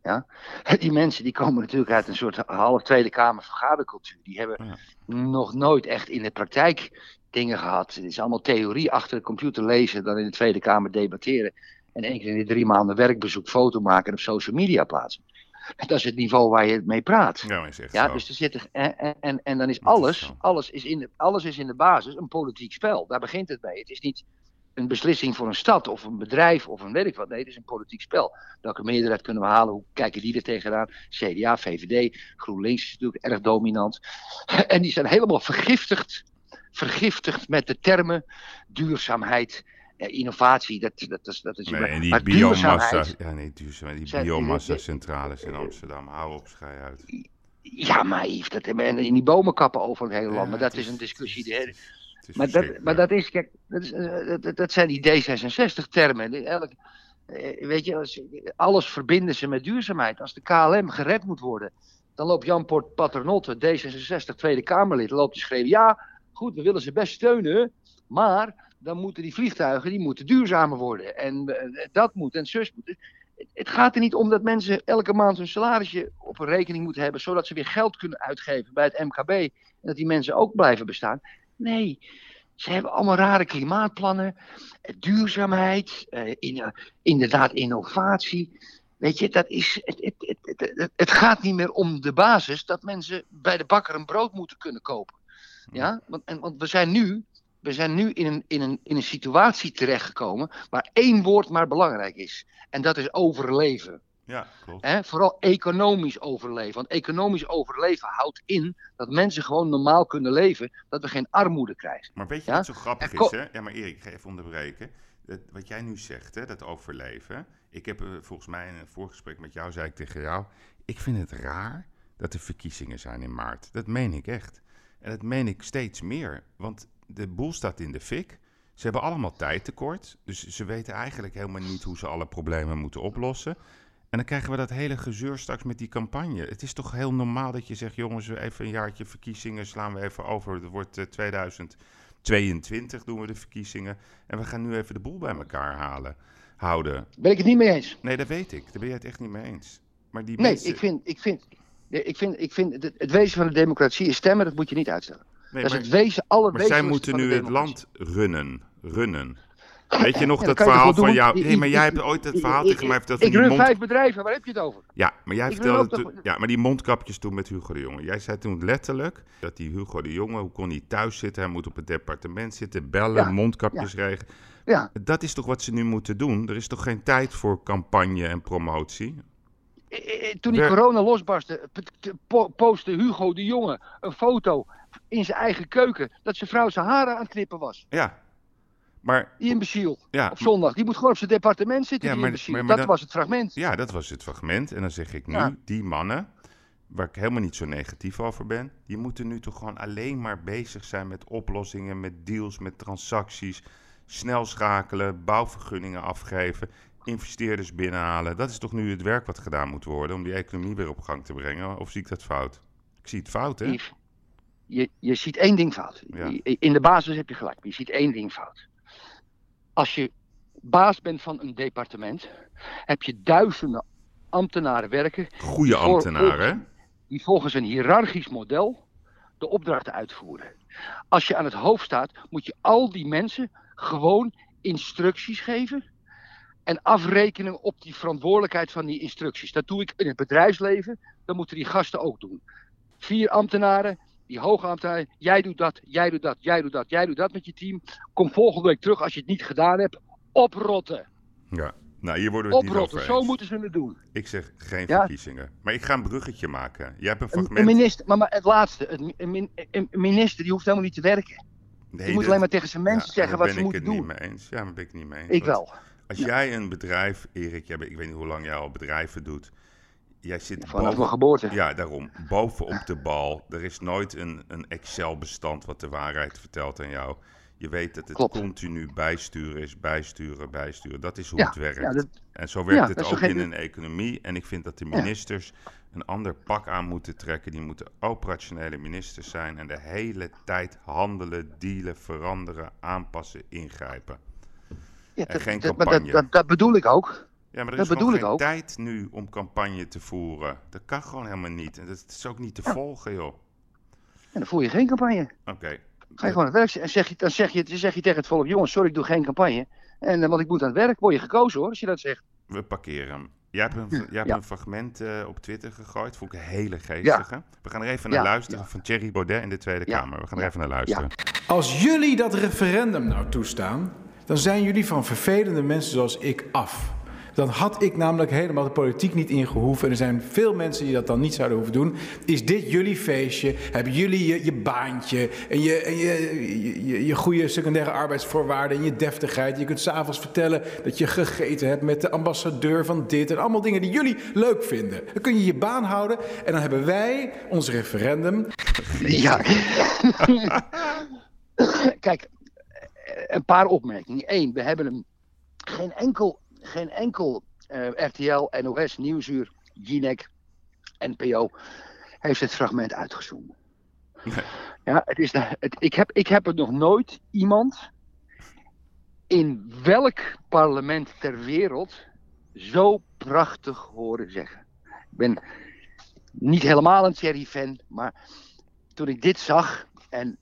Ja? Die mensen die komen natuurlijk uit een soort half Tweede Kamer vergadercultuur. Die hebben Ja. nog nooit echt in de praktijk dingen gehad. Het is allemaal theorie achter de computer lezen, dan in de Tweede Kamer debatteren. En één keer in de drie maanden werkbezoek, foto maken en op social media plaatsen. Dat is het niveau waar je mee praat. Ja, is echt Ja, dus er zit en, en- en, dan is Dat alles, alles, is in de, alles is in de basis een politiek spel. Daar begint het mee. Het is niet een beslissing voor een stad of een bedrijf of een weet ik wat. Nee, het is een politiek spel. Welke meerderheid kunnen we halen? Hoe kijken die er tegenaan? CDA, VVD, GroenLinks is natuurlijk erg dominant. En die zijn helemaal vergiftigd, vergiftigd met de termen duurzaamheid, innovatie. Dat, dat, is, dat is Nee, en die maar biomassa, ja nee, duurzaamheid, die biomassa-centrales in Amsterdam. Hou op, schij uit. Ja, maar Yves, dat hebben we in die bomen kappen over het hele land. Ja, maar dat is is- een discussie. die is- hele- Het is Maar dat, maar dat is, kijk, dat, is, dat, dat zijn die D66-termen. Elk, eh, weet je, als, alles verbinden ze met duurzaamheid. Als de KLM gered moet worden, dan loopt Jan Port Paternotte, D66 Tweede Kamerlid, loopt te schreeuwen. Ja, goed, we willen ze best steunen, maar dan moeten die vliegtuigen die moeten duurzamer worden. En eh, dat moet en zus moet. Het- gaat er niet om dat mensen elke maand hun salarisje op een rekening moeten hebben, zodat ze weer geld kunnen uitgeven bij het MKB. En dat die mensen ook blijven bestaan. Nee, ze hebben allemaal rare klimaatplannen, eh, duurzaamheid, eh, in, inderdaad innovatie. Weet je, dat is, het, het, het- het gaat niet meer om de basis dat mensen bij de bakker een brood moeten kunnen kopen. Ja, want, en, want we zijn nu, we zijn nu in, een, in, een, in een situatie terechtgekomen waar één woord maar belangrijk is. En dat is overleven. Ja, klopt. Hè? Vooral economisch overleven. Want economisch overleven houdt in dat mensen gewoon normaal kunnen leven. Dat we geen armoede krijgen. Maar weet je Ja? wat zo grappig is, hè? Ja, maar Erik, ik ga even onderbreken. Dat, wat jij nu zegt, hè, dat overleven. Ik heb eh, volgens mij in een voorgesprek met jou, zei ik tegen jou... ik vind het raar dat er verkiezingen zijn in maart. Dat meen ik echt. En dat meen ik steeds meer. Want de boel staat in de fik. Ze hebben allemaal tijd tekort. Dus ze weten eigenlijk helemaal niet hoe ze alle problemen moeten oplossen. En dan krijgen we dat hele gezeur straks met die campagne. Het is toch heel normaal dat je zegt: jongens, even een jaartje verkiezingen slaan we even over. Het wordt uh, 2022 doen we de verkiezingen. En we gaan nu even de boel bij elkaar halen, houden. Ben ik het niet mee eens? Nee, dat weet ik. Daar ben jij het echt niet mee eens. Maar die Nee, mensen... ik vind, ik vind, ik vind, ik vind het, het wezen van de democratie is stemmen, dat moet je niet uitstellen. Nee, dat maar, is het wezen, alle maar zij moeten nu het land runnen. runnen. Weet je nog Ja, dat verhaal van jou? Nee, maar jij hebt ooit het verhaal tegen mij verteld Ik run mond... vijf bedrijven, waar heb je het over? Ja, maar jij Ik vertelde toen- toch- ja, maar die mondkapjes toen met Hugo de Jonge. Jij zei toen letterlijk dat die Hugo de Jonge, hoe kon hij thuis zitten? Hij moet op het departement zitten, bellen, Ja, mondkapjes regelen. Ja, Dat is toch wat ze nu moeten doen? Er is toch geen tijd voor campagne en promotie? Eh, eh, toen die corona losbarstte, postte Hugo de Jonge een foto in zijn eigen keuken dat zijn vrouw zijn haren aan het knippen was. Ja, maar Die imbeciel. ja, Op zondag. Die moet gewoon op zijn departement zitten, Ja, die maar- maar dat dan- was het fragment. Ja, dat was het fragment. En dan zeg ik nu, Ja. die mannen, waar ik helemaal niet zo negatief over ben, die moeten nu toch gewoon alleen maar bezig zijn met oplossingen, met deals, met transacties, snel schakelen, bouwvergunningen afgeven, investeerders binnenhalen. Dat is toch nu het werk wat gedaan moet worden om die economie weer op gang te brengen? Of zie ik dat fout? Ik zie het fout, hè? Yves, je, je ziet één ding fout. Ja. In de basis heb je gelijk, maar je ziet één ding fout. Als je baas bent van een departement, heb je duizenden ambtenaren werken Goede ambtenaren, die volgens een hiërarchisch model de opdrachten uitvoeren. Als je aan het hoofd staat, moet je al die mensen gewoon instructies geven en afrekenen op die verantwoordelijkheid van die instructies. Dat doe ik in het bedrijfsleven, dat moeten die gasten ook doen. Vier ambtenaren, die hoge ambtenaren, jij doet dat, jij doet dat, jij doet dat, jij doet dat met je team. Kom volgende week terug als je het niet gedaan hebt. Oprotten, Ja. Nou, hier worden we het niet oprotten, over zo moeten ze het doen. Ik zeg geen Ja. verkiezingen. Maar ik ga een bruggetje maken. Jij hebt een Een, fragment. een minister, maar, maar het laatste, een, een min- een minister die hoeft helemaal niet te werken. Nee, Je moet dat- alleen maar tegen zijn mensen Ja, zeggen daar wat ben ze ik moeten het doen. niet mee eens. Ja, daar ben ik het niet mee eens. Ik wel. Als Ja. jij een bedrijf, Erik, jij ik weet niet hoe lang jij al bedrijven doet. Jij zit Vanaf mijn boven, geboorte. ja, daarom, bovenop de bal. Er is nooit een, een Excel-bestand wat de waarheid vertelt aan jou. Je weet dat het Klopt. continu bijsturen is, bijsturen, bijsturen. Dat is hoe Ja, het werkt. ja, dat- En zo werkt Ja, het ook in een economie. En ik vind dat de ministers een ander pak aan moeten trekken. Die moeten operationele ministers zijn. En de hele tijd handelen, dealen, veranderen, aanpassen, ingrijpen. Ja, En dat, geen campagne. dat, dat, dat bedoel ik ook. Ja, maar er Dat is gewoon bedoel ik geen ook. tijd nu om campagne te voeren. Dat kan gewoon helemaal niet. En dat is ook niet te volgen, joh. En dan voer je geen campagne. Oké. Ga je gewoon aan het werk. En zeg je, dan, zeg je, dan zeg je tegen het volk: jongens, sorry, ik doe geen campagne. En, eh, want ik moet aan het werk. Word je gekozen hoor, als je dat zegt. We parkeren hem. Jij hebt een, jij hebt Ja. een fragment eh, op Twitter gegooid. Vond ik een hele geestige. We gaan er even naar Ja, luisteren ja. van Thierry Baudet in de Tweede Ja, Kamer. We gaan er ja, even naar luisteren. Als jullie dat referendum nou toestaan, dan zijn jullie van vervelende mensen zoals ik af. Dan had ik namelijk helemaal de politiek niet ingehoeven. En er zijn veel mensen die dat dan niet zouden hoeven doen. Is dit jullie feestje? Hebben jullie je, je baantje en, je, en je, je, je, goede secundaire arbeidsvoorwaarden en je deftigheid? Je kunt s'avonds vertellen dat je gegeten hebt met de ambassadeur van dit. En allemaal dingen die jullie leuk vinden. Dan kun je je baan houden en dan hebben wij ons referendum. Ja. Kijk, een paar opmerkingen. Eén, we hebben hem geen enkel, geen enkel eh, RTL, NOS, Nieuwsuur, Jinek, NPO heeft het fragment uitgezonden. Nee. Ja, het is de, het, ik, heb, ik heb er nog nooit iemand in welk parlement ter wereld zo prachtig horen zeggen. Ik ben niet helemaal een Thierry-fan, maar toen ik dit zag en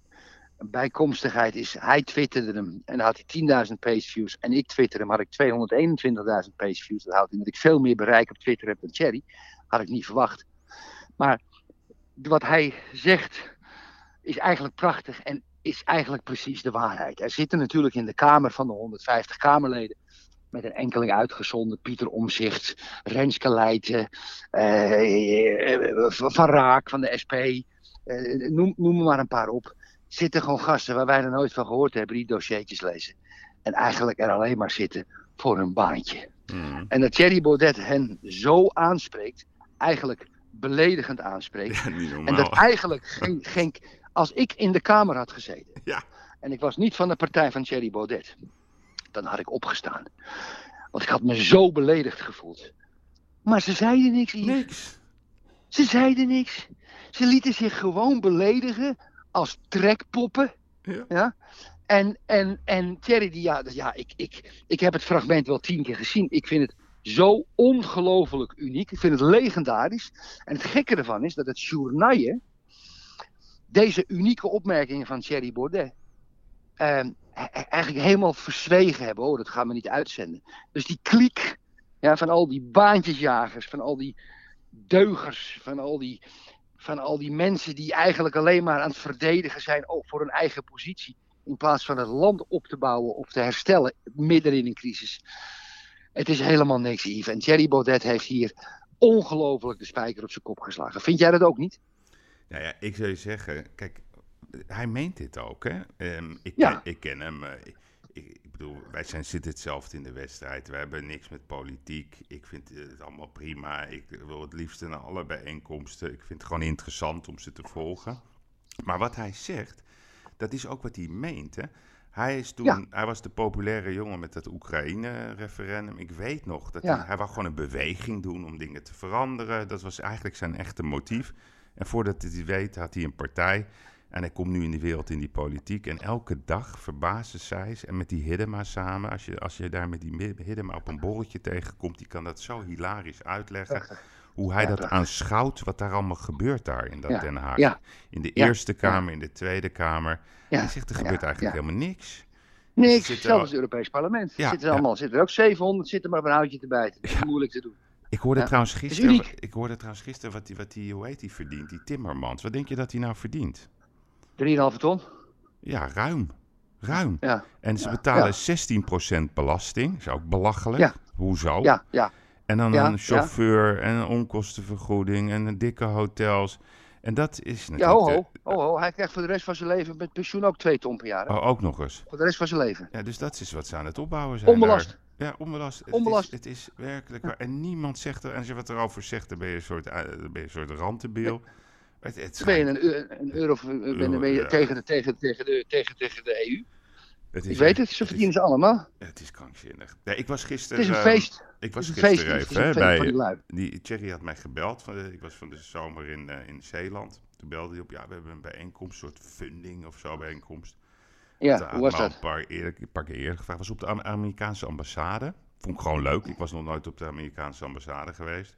bijkomstigheid is, hij twitterde hem en had hij 10.000 pageviews en ik twitterde hem, had ik 221.000 pageviews. Dat houdt in dat ik veel meer bereik op Twitter heb dan Thierry. Had ik niet verwacht. Maar wat hij zegt is eigenlijk prachtig en is eigenlijk precies de waarheid. Er zitten natuurlijk in de Kamer van de 150 Kamerleden met een enkeling uitgezonden. Pieter Omzicht, Renske Leijten, eh, Van Raak van de SP. eh, noem, noem maar een paar op. Zitten gewoon gasten waar wij er nooit van gehoord hebben, die dossiertjes lezen. En eigenlijk er alleen maar zitten voor hun baantje. Mm. En dat Thierry Baudet hen zo aanspreekt, eigenlijk beledigend aanspreekt. Ja, En dat eigenlijk geen, geen. Als ik in de Kamer had gezeten. Ja. En ik was niet van de partij van Thierry Baudet. Dan had ik opgestaan. Want ik had me zo beledigd gevoeld. Maar ze zeiden niks, Yves. Niks. Ze zeiden niks. Ze lieten zich gewoon beledigen als trekpoppen. Ja. En, en, en Thierry, die, ja, ja ik, ik, ik heb het fragment wel tien keer gezien. Ik vind het zo ongelooflijk uniek. Ik vind het legendarisch. En het gekke ervan is dat het journaille deze unieke opmerkingen van Thierry Baudet ehm, eigenlijk helemaal verzwegen hebben. Oh, dat gaan we niet uitzenden. Dus die kliek ja, van al die baantjesjagers, van al die deugers, van al die, van al die mensen die eigenlijk alleen maar aan het verdedigen zijn ook voor hun eigen positie. In plaats van het land op te bouwen of te herstellen midden in een crisis. Het is helemaal niks, Yves. En Thierry Baudet heeft hier ongelooflijk de spijker op zijn kop geslagen. Vind jij dat ook niet? Nou ja, ik zou je zeggen, kijk, hij meent dit ook, hè? Ehm, ik, Ja. ken, ik ken hem. eh, ik bedoel, wij zijn, zitten hetzelfde in de wedstrijd. We hebben niks met politiek. Ik vind het allemaal prima. Ik wil het liefst naar alle bijeenkomsten. Ik vind het gewoon interessant om ze te volgen. Maar wat hij zegt, dat is ook wat hij meent, hè? Hij, is toen, Ja. hij was de populaire jongen met dat Oekraïne-referendum. Ik weet nog dat Ja. hij, hij wou gewoon een beweging doen om dingen te veranderen. Dat was eigenlijk zijn echte motief. En voordat hij het weet, had hij een partij. En hij komt nu in die wereld, in die politiek. En elke dag verbazen zij. En met die Hiddema samen, als je, als je daar met die Hiddema op een borreltje tegenkomt, die kan dat zo hilarisch uitleggen. Hoe hij dat aanschouwt, wat daar allemaal gebeurt daar in dat Ja, Den Haag. ja. In de Ja, Eerste Kamer, in de Tweede Kamer. Hij zegt, er gebeurt eigenlijk helemaal niks. Niks, zitten zelfs al- het Europees Parlement. Ja, zitten, ja. allemaal, zitten er ook 700, zitten maar op een houtje te bijten. Dat is moeilijk te doen. Ik hoorde Ja, trouwens is gisteren, ik hoorde trouwens gisteren wat die, wat die, hoe heet die verdient, die Timmermans. Wat denk je dat hij nou verdient? 3,5 ton? Ja, ruim. Ruim. Ja, En ze Ja, betalen ja. 16% belasting. is ook belachelijk. Ja. Hoezo? ja, ja. En dan Ja, een ja. chauffeur en een onkostenvergoeding en een dikke hotels. En dat is Ja, natuurlijk... ho, de- ho, ho, ho. Hij krijgt voor de rest van zijn leven met pensioen ook 2 ton per jaar. hè? Oh, ook nog eens. Voor de rest van zijn leven. Ja, dus dat is wat ze aan het opbouwen zijn. Onbelast. daar. Ja, onbelast. Het Onbelast. Is, het is werkelijk waar. En niemand zegt er... En als je wat erover zegt, dan ben je een soort, eh, dan ben je een soort rantebiel. Het, het ben je een, eu- een euro ben, ben je Ja. tegen, de, tegen, tegen, de, tegen, tegen de EU. het Ik weet het, ze is- verdienen ze allemaal. Het is krankzinnig. Nee, ik was Het gisteren... is een ehm, feest. Ik was Het feest. gisteren Het is even hè, feest bij... die. Die Thierry had mij gebeld. Van, de- ik was van de zomer in, eh, in Zeeland. Toen belde hij op, ja, we hebben een bijeenkomst, een soort funding of zo bijeenkomst. Ja, hoe was dat? Een paar, eerder, een paar keer eerder gevraagd. was op de Am- Amerikaanse ambassade. Vond ik gewoon leuk. Ik was nog nooit op de Amerikaanse ambassade geweest.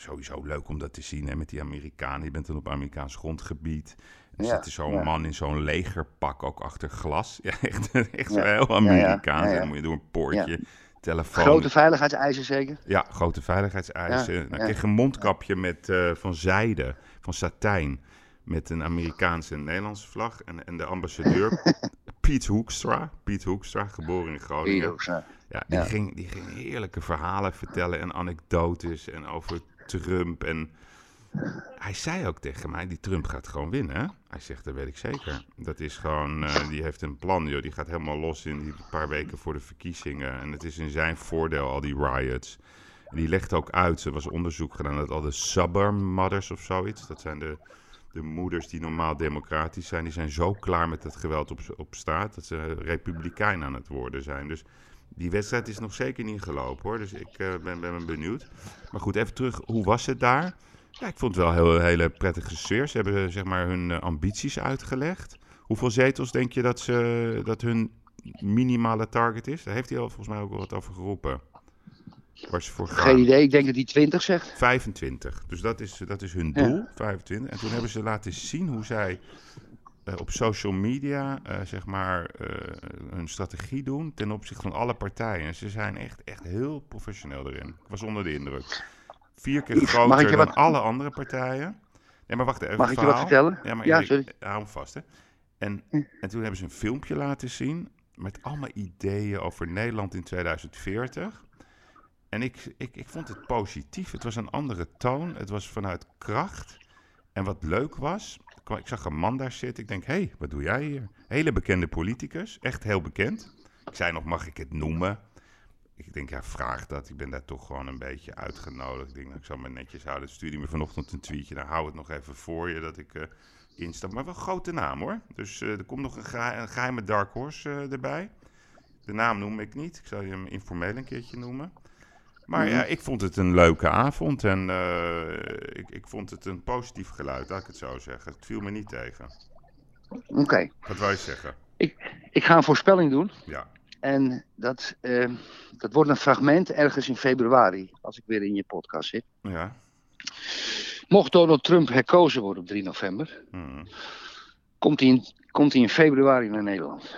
Sowieso leuk om dat te zien hè, met die Amerikanen. Je bent dan op Amerikaans grondgebied. Er Ja, zit zo'n ja. man in zo'n legerpak ook achter glas. Ja, echt, echt heel Amerikaans. dan moet je door een poortje, telefoon. Grote veiligheidseisen zeker? Ja, grote veiligheidseisen. Ja, nou, kreeg een mondkapje met, eh, van zijde, van satijn. Met een Amerikaanse en Nederlandse vlag. En, en de ambassadeur, Piet Hoekstra. Piet Hoekstra, geboren in Groningen. Ja, die, Ja. Ging, die ging heerlijke verhalen vertellen en anekdotes en over Trump. En hij zei ook tegen mij, die Trump gaat gewoon winnen. Hij zegt, dat weet ik zeker. Dat is gewoon, eh, die heeft een plan, joh. Die gaat helemaal los in die paar weken voor de verkiezingen. En het is in zijn voordeel, al die riots. En die legt ook uit, er was onderzoek gedaan, dat al de suburb mothers of zoiets, dat zijn de, de moeders die normaal democratisch zijn, die zijn zo klaar met het geweld op, op straat, dat ze republikein aan het worden zijn. Dus die wedstrijd is nog zeker niet gelopen hoor. Dus ik eh, ben, ben benieuwd. Maar goed, even terug. Hoe was het daar? Ja, ik vond het wel een heel, hele prettige sfeer. Ze hebben eh, zeg maar hun eh, ambities uitgelegd. Hoeveel zetels denk je dat, ze, dat hun minimale target is? Daar heeft hij al volgens mij ook wel wat over geroepen. Waar ze voor gaan. Geen idee, ik denk dat hij 20 zegt. 25. Dus dat is, dat is hun Ja. doel, 25. En toen hebben ze laten zien hoe zij op social media, eh, zeg maar, eh, hun strategie doen ten opzichte van alle partijen. En ze zijn echt, echt heel professioneel erin. Ik was onder de indruk. Vier keer groter dan wat- alle andere partijen. Nee, maar wacht even. Mag ik je wat vertellen? Ja, maar Ja, sorry. hou hem vast, hè. En, en toen hebben ze een filmpje laten zien met allemaal ideeën over Nederland in 2040. En ik, ik, ik vond het positief. Het was een andere toon. Het was vanuit kracht. En wat leuk was, ik zag een man daar zitten. Ik denk, hé, hey, wat doe jij hier? Hele bekende politicus, echt heel bekend. Ik zei nog, mag ik het noemen? ik denk, ja, vraag dat. Ik ben daar toch gewoon een beetje uitgenodigd. Ik denk, ik zal me netjes houden. Stuurde me vanochtend een tweetje. Dan hou het nog even voor je dat ik uh, instap. Maar wel een grote naam hoor. Dus uh, er komt nog een, geheim, een geheime dark horse uh, erbij. De naam noem ik niet. Ik zal je hem informeel een keertje noemen. Maar ja, ik vond het een leuke avond en uh, ik, ik vond het een positief geluid, laat ik het zo zeggen. Het viel me niet tegen. Oké. Okay. Wat wou je zeggen? Ik, ik ga een voorspelling doen. Ja. En dat, uh, dat wordt een fragment ergens in februari, als ik weer in je podcast zit. Ja. Mocht Donald Trump herkozen worden op 3 november, hmm. komt, hij in, komt hij in februari naar Nederland.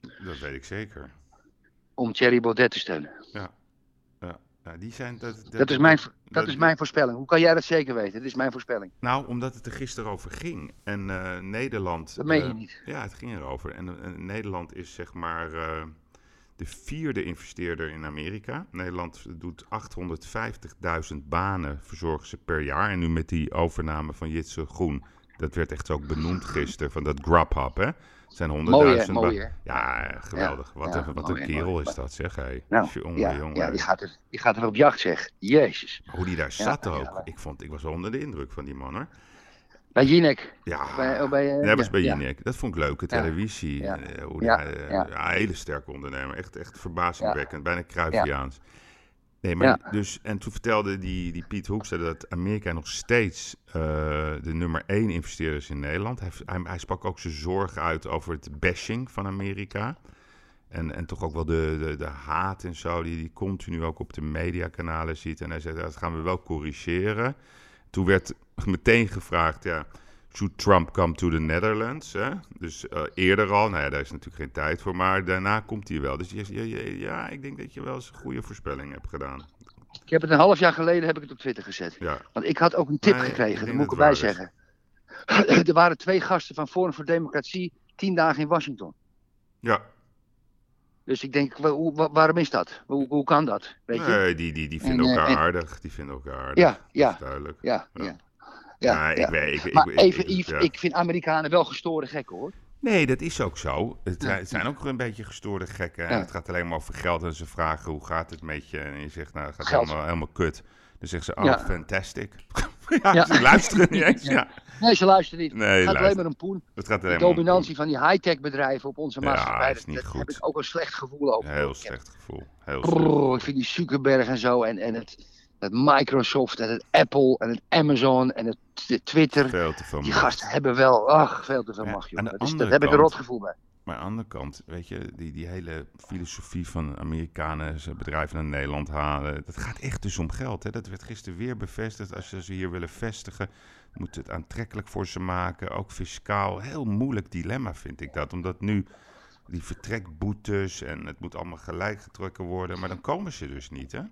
Dat weet ik zeker. Om Thierry Baudet te steunen. Ja. ja. die zijn, dat, dat, dat, is mijn, dat, dat, is mijn voorspelling. Hoe kan jij dat zeker weten? Dat is mijn voorspelling. Nou, omdat het er gisteren over ging. En uh, Nederland. Dat meen je uh, niet. Ja, het ging erover. En uh, Nederland is zeg maar de vierde investeerder in Amerika. Nederland doet 850.000 banen verzorgen ze per jaar. En nu met die overname van Jitse Groen. Dat werd echt ook benoemd gisteren van dat Grubhub, hè? Het zijn honderdduizend banen. Ja, geweldig. Ja, wat, ja, een, wat een kerel is dat, zeg. Hey. Nou, jongen, ja, jongen. ja die, gaat er, die gaat er op jacht, zeg. Jezus. Hoe die daar zat ook. Ik, vond, ik was onder de indruk van die man, hoor. Bij Jinek. Ja, bij, bij, uh, dat was bij Jinek. Dat vond ik leuke televisie. Ja. Uh, hoe die, ja, hele sterke ondernemer. Echt, echt verbazingwekkend. Bijna Cruyffiaans. Nee, maar dus, en toen vertelde die, die Piet Hoekstra dat Amerika nog steeds uh, de nummer één investeerder is in Nederland. Hij, hij, hij, sprak ook zijn zorgen uit over het bashing van Amerika. En, en toch ook wel de, de, de haat en zo, die hij continu ook op de mediakanalen ziet. En hij zei, dat gaan we wel corrigeren. Toen werd meteen gevraagd, ja, should Trump come to the Netherlands? Hè? Dus uh, eerder al, nou ja, daar is natuurlijk geen tijd voor, maar daarna komt hij wel. Dus ja, ja, ja, ik denk dat je wel eens een goede voorspelling hebt gedaan. Ik heb het een half jaar geleden heb ik het op Twitter gezet. Ja. Want ik had ook een tip Nee, gekregen, dat moet ik erbij zeggen. er waren twee gasten van Forum voor Democratie tien dagen in Washington. Ja, Dus ik denk, waarom is dat? Hoe, hoe kan dat? Weet je? nee, die, die, die vinden En, eh, elkaar en- aardig. Die vinden elkaar aardig. Ja, Dat ja. is duidelijk. Ja, Ja. ja. Ja, ik weet, ik, maar ik- even, ik- Yves, ik vind Amerikanen wel gestoorde gekken hoor. Nee, dat is ook zo. Het, Ja. zijn- ook een beetje gestoorde gekken. En Ja. Het gaat alleen maar over geld. En ze vragen hoe gaat het met je. En je zegt, nou, het gaat Geld. helemaal, helemaal kut. Dan zeggen ze, oh, Ja. fantastic. ja, ze luisteren niet eens. Ja. Nee, ze luisteren niet. Nee, het gaat alleen maar om poen. Het gaat De dominantie van die high-tech bedrijven op onze maatschappij. is niet daar goed. heb ik ook een slecht gevoel over. Heel slecht gevoel. Heel slecht. Brrr, ik vind die Zuckerberg en zo. En, en het, het Microsoft en het Apple en het Amazon en het Twitter. Veel te veel Die macht. gasten hebben wel, ach, veel te veel Ja, macht, joh. Dat is, heb ik een rotgevoel bij. Maar aan de andere kant, weet je, die, die hele filosofie van Amerikanen, ze bedrijven naar Nederland halen, dat gaat echt dus om geld. Hè? Dat werd gisteren weer bevestigd. Als ze ze hier willen vestigen, moet het aantrekkelijk voor ze maken. Ook fiscaal, heel moeilijk dilemma vind ik dat. Omdat nu die vertrekboetes en het moet allemaal gelijk getrokken worden, maar dan komen ze dus niet, hè?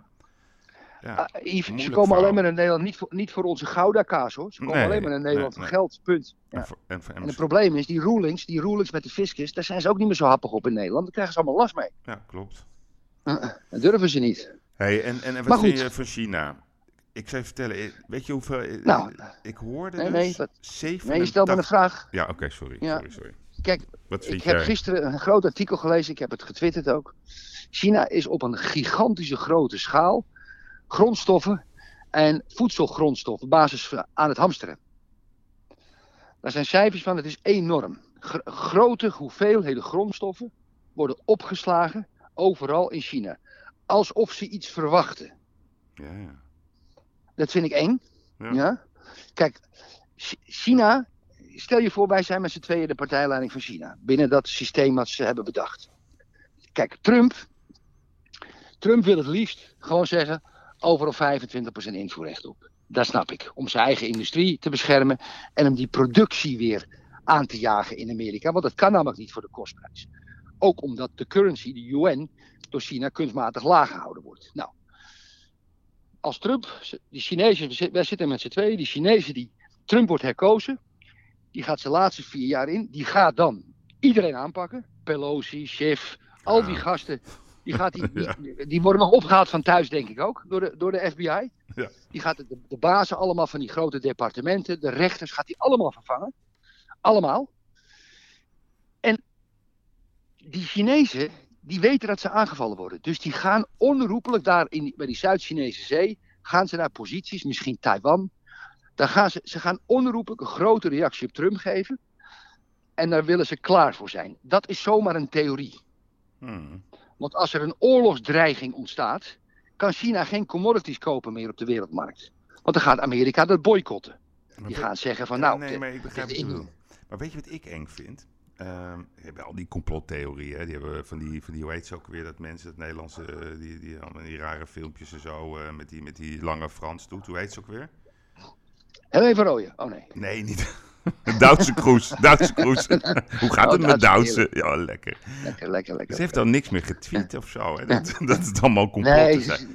Ja, Ah, Yves, ze komen alleen maar naar Nederland, niet voor, niet voor onze Gouda-kaas hoor. Ze komen Nee, alleen maar naar Nederland nee, voor geld, punt. Ja. En voor- en voor- en En het probleem is, die rulings, die rulings met de fiscus, daar zijn ze ook niet meer zo happig op in Nederland. Daar krijgen ze allemaal last mee. ja, klopt. Dat durven ze niet. Hey, en, en, en wat goed. je van China? Ik zou je vertellen, eh, weet je hoeveel... Nou, ik hoorde nee, dus nee, wat- 87... Nee, je stelt me een vraag. Ja, oké, sorry, Ja. sorry, sorry. Kijk, ik heb jij? gisteren een groot artikel gelezen, ik heb het getwitterd ook. China is op een gigantische grote schaal grondstoffen en voedselgrondstoffen, basis aan het hamsteren. Daar zijn cijfers van, het is enorm. Gr- grote hoeveelheden grondstoffen worden opgeslagen overal in China. Alsof ze iets verwachten. Ja, ja. Dat vind ik eng. Ja. Ja. Kijk, Ch- China, stel je voor, wij zijn met z'n tweeën de partijleiding van China. Binnen dat systeem wat ze hebben bedacht. Kijk, Trump. Trump wil het liefst gewoon zeggen: overal 25% invoerrecht op. Dat snap ik. Om zijn eigen industrie te beschermen en om die productie weer aan te jagen in Amerika. Want dat kan namelijk niet voor de kostprijs. Ook omdat de currency, de yuan, door China kunstmatig laag gehouden wordt. Nou, als Trump, die Chinezen, wij zitten met z'n tweeën, die Chinezen die Trump wordt herkozen, die gaat zijn laatste vier jaar in, die gaat dan iedereen aanpakken. Pelosi, Schiff, al die Ja. gasten, die, gaat die, die, Ja. die worden nog opgehaald van thuis, denk ik ook, door de, door de FBI. Ja. Die gaat de, de bazen allemaal van die grote departementen, de rechters, gaat die allemaal vervangen. Allemaal. En die Chinezen, die weten dat ze aangevallen worden. Dus die gaan onherroepelijk daar in, bij die Zuid-Chinese zee, gaan ze naar posities, misschien Taiwan. Daar gaan ze, ze gaan onherroepelijk een grote reactie op Trump geven. En daar willen ze klaar voor zijn. Dat is zomaar een theorie. Hmm. Want als er een oorlogsdreiging ontstaat, kan China geen commodities kopen meer op de wereldmarkt. Want dan gaat Amerika dat boycotten. Maar Die gaan zeggen van Ja, nou, nee, de- maar ik begrijp je bedoelt. Maar weet je wat ik eng vind? Ehm je hebt al die complottheorieën. hè. Die hebben van die, van die, hoe heet ze ook weer, dat mensen, het Nederlandse, eh, die, die, allemaal die rare filmpjes en zo, eh, met, die, met die lange Frans doet. Hoe heet ze ook weer? Heel even rooien. Oh nee. Nee, niet. Duitse Kroes. Duitse Kroes. Hoe gaat Oh, het met Duitse? Ja, lekker. Lekker, lekker, lekker. Ze heeft al niks meer getweet of zo. Hè? Dat, dat het allemaal complotten Nee, zijn.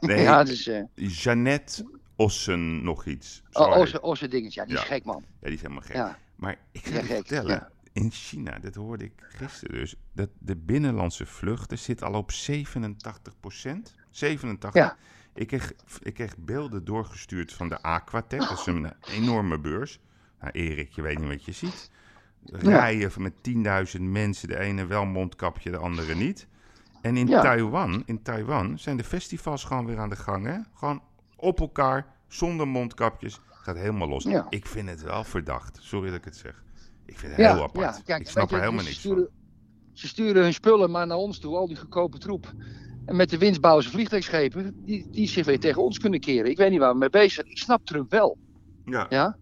Nee, ja, dus. eh Jeannette Ossen nog iets. Zo oh, heet- Osse, Osse dingetje. Ja, die Ja. is gek, man. Ja, die is helemaal gek. Ja. Maar ik ga je vertellen, in China, dat hoorde ik gisteren dus, dat de binnenlandse vluchten zit al op 87% 87. Ja. Ik, kreeg, ik kreeg beelden doorgestuurd van de Aquatech, dat is een enorme beurs. Nou, Erik, je weet niet wat je ziet. Rijen van met 10.000 mensen, de ene wel mondkapje, de andere niet. En in Ja. Taiwan, in Taiwan zijn de festivals gewoon weer aan de gang, hè? Gewoon op elkaar, zonder mondkapjes. Gaat helemaal los. Ja. Ik vind het wel verdacht. Sorry dat ik het zeg. Ik vind het Ja, heel apart. ja, kijk, ik snap er je, helemaal ze niks sturen, van. Ze sturen hun spullen maar naar ons toe, al die goedkope troep. En met de winst bouwen ze vliegtuigschepen die, die zich weer tegen ons kunnen keren. Ik weet niet waar we mee bezig zijn. Ik snap Trump wel. Ja, Ja?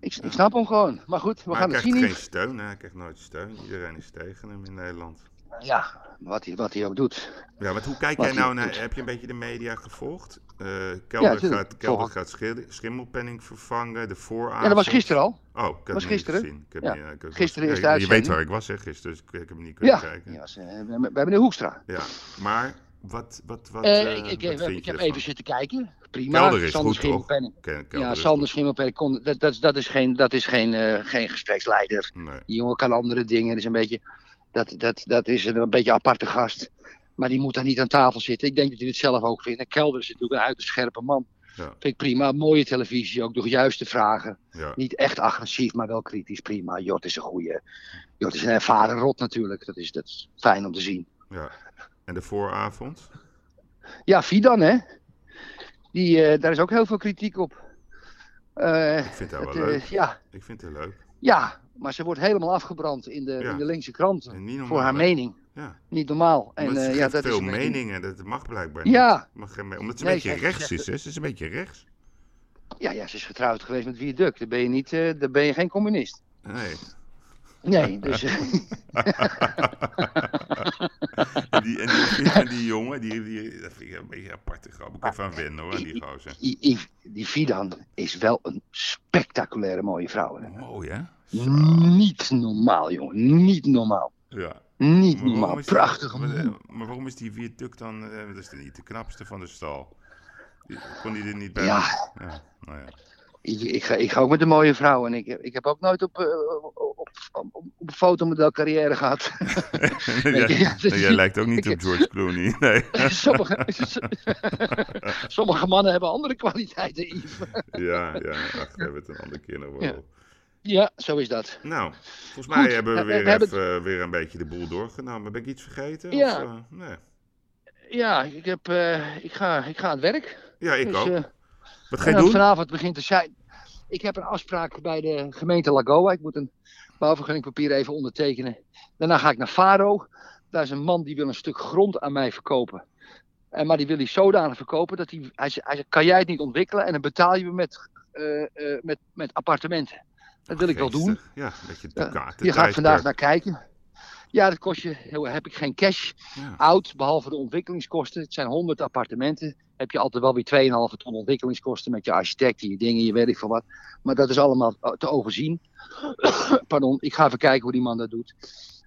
Ja. Ik, ik snap hem gewoon. Maar goed, we Maar gaan hij het krijgt zien. geen steun. Hè? Hij krijgt nooit steun. Iedereen is tegen hem in Nederland. Ja, wat hij, wat hij ook doet. Ja, maar hoe kijk Wat jij nou hij naar... doet. Heb je een beetje de media gevolgd? Eh, Kelder, gaat, Kelder gaat schimmelpenning vervangen. De vooravond. Ja, dat was gisteren al. Oh, ik heb Was hem niet gisteren? gezien. Ik heb Ja. niet- ik heb- Gisteren ja, is de je- Je weet waar ik was, hè, gisteren. Dus ik, ik heb hem niet kunnen Ja, kijken. was, eh, we, hebben- de Hoekstra. Ja, maar wat, wat, wat, Eh, eh, ik ik, wat heb, vind ik je heb ervan? even zitten kijken. Prima. Kelder is Sander goed, toch? Ja, Sander. Schimmelpenning. kon- Dat, dat, dat is geen, dat is geen, eh, geen gespreksleider. Nee. Die jongen kan andere dingen. Dat is een beetje, dat, dat, dat is een, een beetje een aparte gast. Maar die moet daar niet aan tafel zitten. Ik denk dat hij het zelf ook vindt. En Kelder is natuurlijk een uiterst scherpe man. Ja. Vind ik prima. Mooie televisie, ook door juiste vragen. Ja. Niet echt agressief, maar wel kritisch. Prima. Jort is een goede. Jort is een ervaren rot natuurlijk. Dat is, dat is fijn om te zien. ja. En de vooravond? Ja, Fidan hè. Die, eh, daar is ook heel veel kritiek op. Eh, Ik vind dat wel het, eh, leuk. ja, Ik vind het leuk. ja, maar ze wordt helemaal afgebrand in de, Ja. in de linkse kranten. Normaal, voor haar mening. Ja. Niet normaal. En, eh, ja, dat is veel meningen, dat mag blijkbaar niet. Ja. Mag Omdat ze Nee, een beetje ze- rechts is, hè? Ze is een beetje rechts. Ja, ja, ze is getrouwd geweest met Viaduct. Dan ben je, niet, eh, dan ben je geen communist. Nee. Nee, dus... eh, en, die, en, die, en die jongen, die, die, dat vind ik een beetje een aparte grap. Ik even aan wennen hoor, aan die gozer. die, die, Fidan is wel een spectaculaire mooie vrouw. hè. Mooi hè? Niet normaal, jongen. Niet normaal. Ja. Niet Maar normaal. is die- Prachtige maar, waarom is die viaduct dan, eh, dat is niet de knapste van de stal? Kon die er niet bij? Ja. ja. Nou ja. Ik, ik, ga, ik ga ook met een mooie vrouw. En ik, heb- ik heb ook nooit op, eh, op, op fotomodelcarrière gehad. jij, ja, is- jij lijkt ook niet ik- op George Clooney. Nee. sommige, sommige mannen hebben andere kwaliteiten, Yves. ja, ja, ach, daar hebben we het een andere keer nog wel. Ja. Ja, zo is dat. Nou, volgens mij Goed, hebben we we- weer, we even, eh, weer een beetje de boel doorgenomen. Ben ik iets vergeten? Ja. Of, eh, nee. Ja, ik, heb, eh, ik, ga, ik ga aan het werk. Ja, ik Dus, ook. Wat ga je doen? vanavond begint de. Ik heb een afspraak bij de gemeente Lagoa. Ik moet een bouwvergunningpapier even ondertekenen. Daarna ga ik naar Faro. Daar is een man die wil een stuk grond aan mij verkopen. En, maar die wil hij zodanig verkopen dat hij, hij, hij zegt, kan jij het niet ontwikkelen en dan betaal je me met, eh, eh, met, met appartementen. Dat wil ik wel doen. Ja, een beetje Ja, ducaten. Hier ga ik vandaag naar kijken. Ja, dat kost je, heel- heb ik geen cash. Ja. Oud, behalve de ontwikkelingskosten. Het zijn 100 appartementen. Heb je altijd wel weer 2,5 ton ontwikkelingskosten met je architect, je dingen, je weet ik veel wat. Maar dat is allemaal eh, te overzien. Pardon, ik ga even kijken hoe die man dat doet.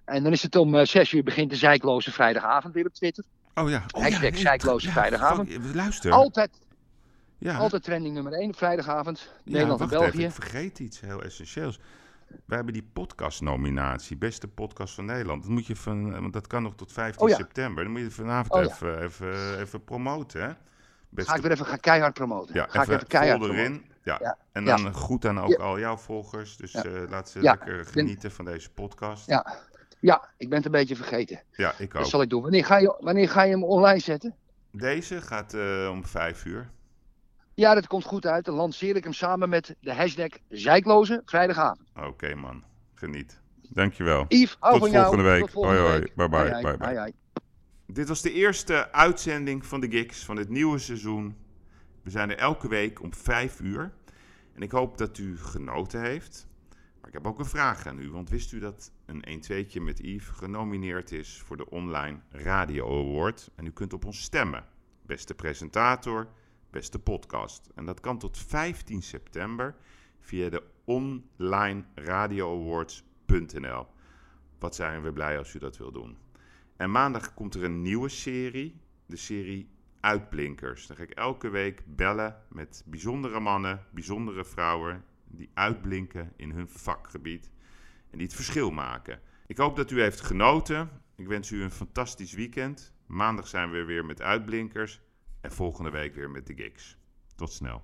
En dan is het om eh, 6 uur begint de zeikloze vrijdagavond weer op Twitter. Oh ja. Oh, Hashtag ja, zeikloze vrijdagavond. fuck, Luister. Altijd, ja. altijd trending nummer 1 op vrijdagavond. Nederland en even, België. ik vergeet iets heel essentieels. We hebben die podcastnominatie, beste podcast van Nederland. Dat moet je van, want dat kan nog tot 15 Oh ja. september. Dan moet je vanavond Oh ja. even, even, even promoten, hè? Beste, Ga ik weer even gaan keihard promoten. ja, ga ik even keihard erin. Ja. Ja, En dan goed aan ook al jouw volgers. Dus eh, laat ze lekker genieten van deze podcast. Ja. Ja, ik ben het een beetje vergeten. Ja, ik Dat ook. zal ik doen. Wanneer ga je, wanneer ga je hem online zetten? Deze gaat eh, om vijf uur. Ja, dat komt goed uit. Dan lanceer ik hem samen met de hashtag Zijkloze vrijdagavond. Oké man, geniet. Dankjewel. Yves, Tot van jou. volgende week. Tot volgende Hoi, hoi. week. Bye, bye. Bye, bye. Dit was de eerste uitzending van de Gigs van het nieuwe seizoen. We zijn er elke week om 5 uur. En ik hoop dat u genoten heeft. Maar ik heb ook een vraag aan u. Want wist u dat een 1-2'tje met Yves genomineerd is voor de Online Radio Award? En u kunt op ons stemmen. Beste presentator, beste podcast. En dat kan tot 15 september via de onlineradioawards.nl. Wat zijn we blij als u dat wil doen. En maandag komt er een nieuwe serie, de serie Uitblinkers. Dan ga ik elke week bellen met bijzondere mannen, bijzondere vrouwen die uitblinken in hun vakgebied en die het verschil maken. Ik hoop dat u heeft genoten. Ik wens u een fantastisch weekend. Maandag zijn we weer met Uitblinkers en volgende week weer met de gigs. Tot snel.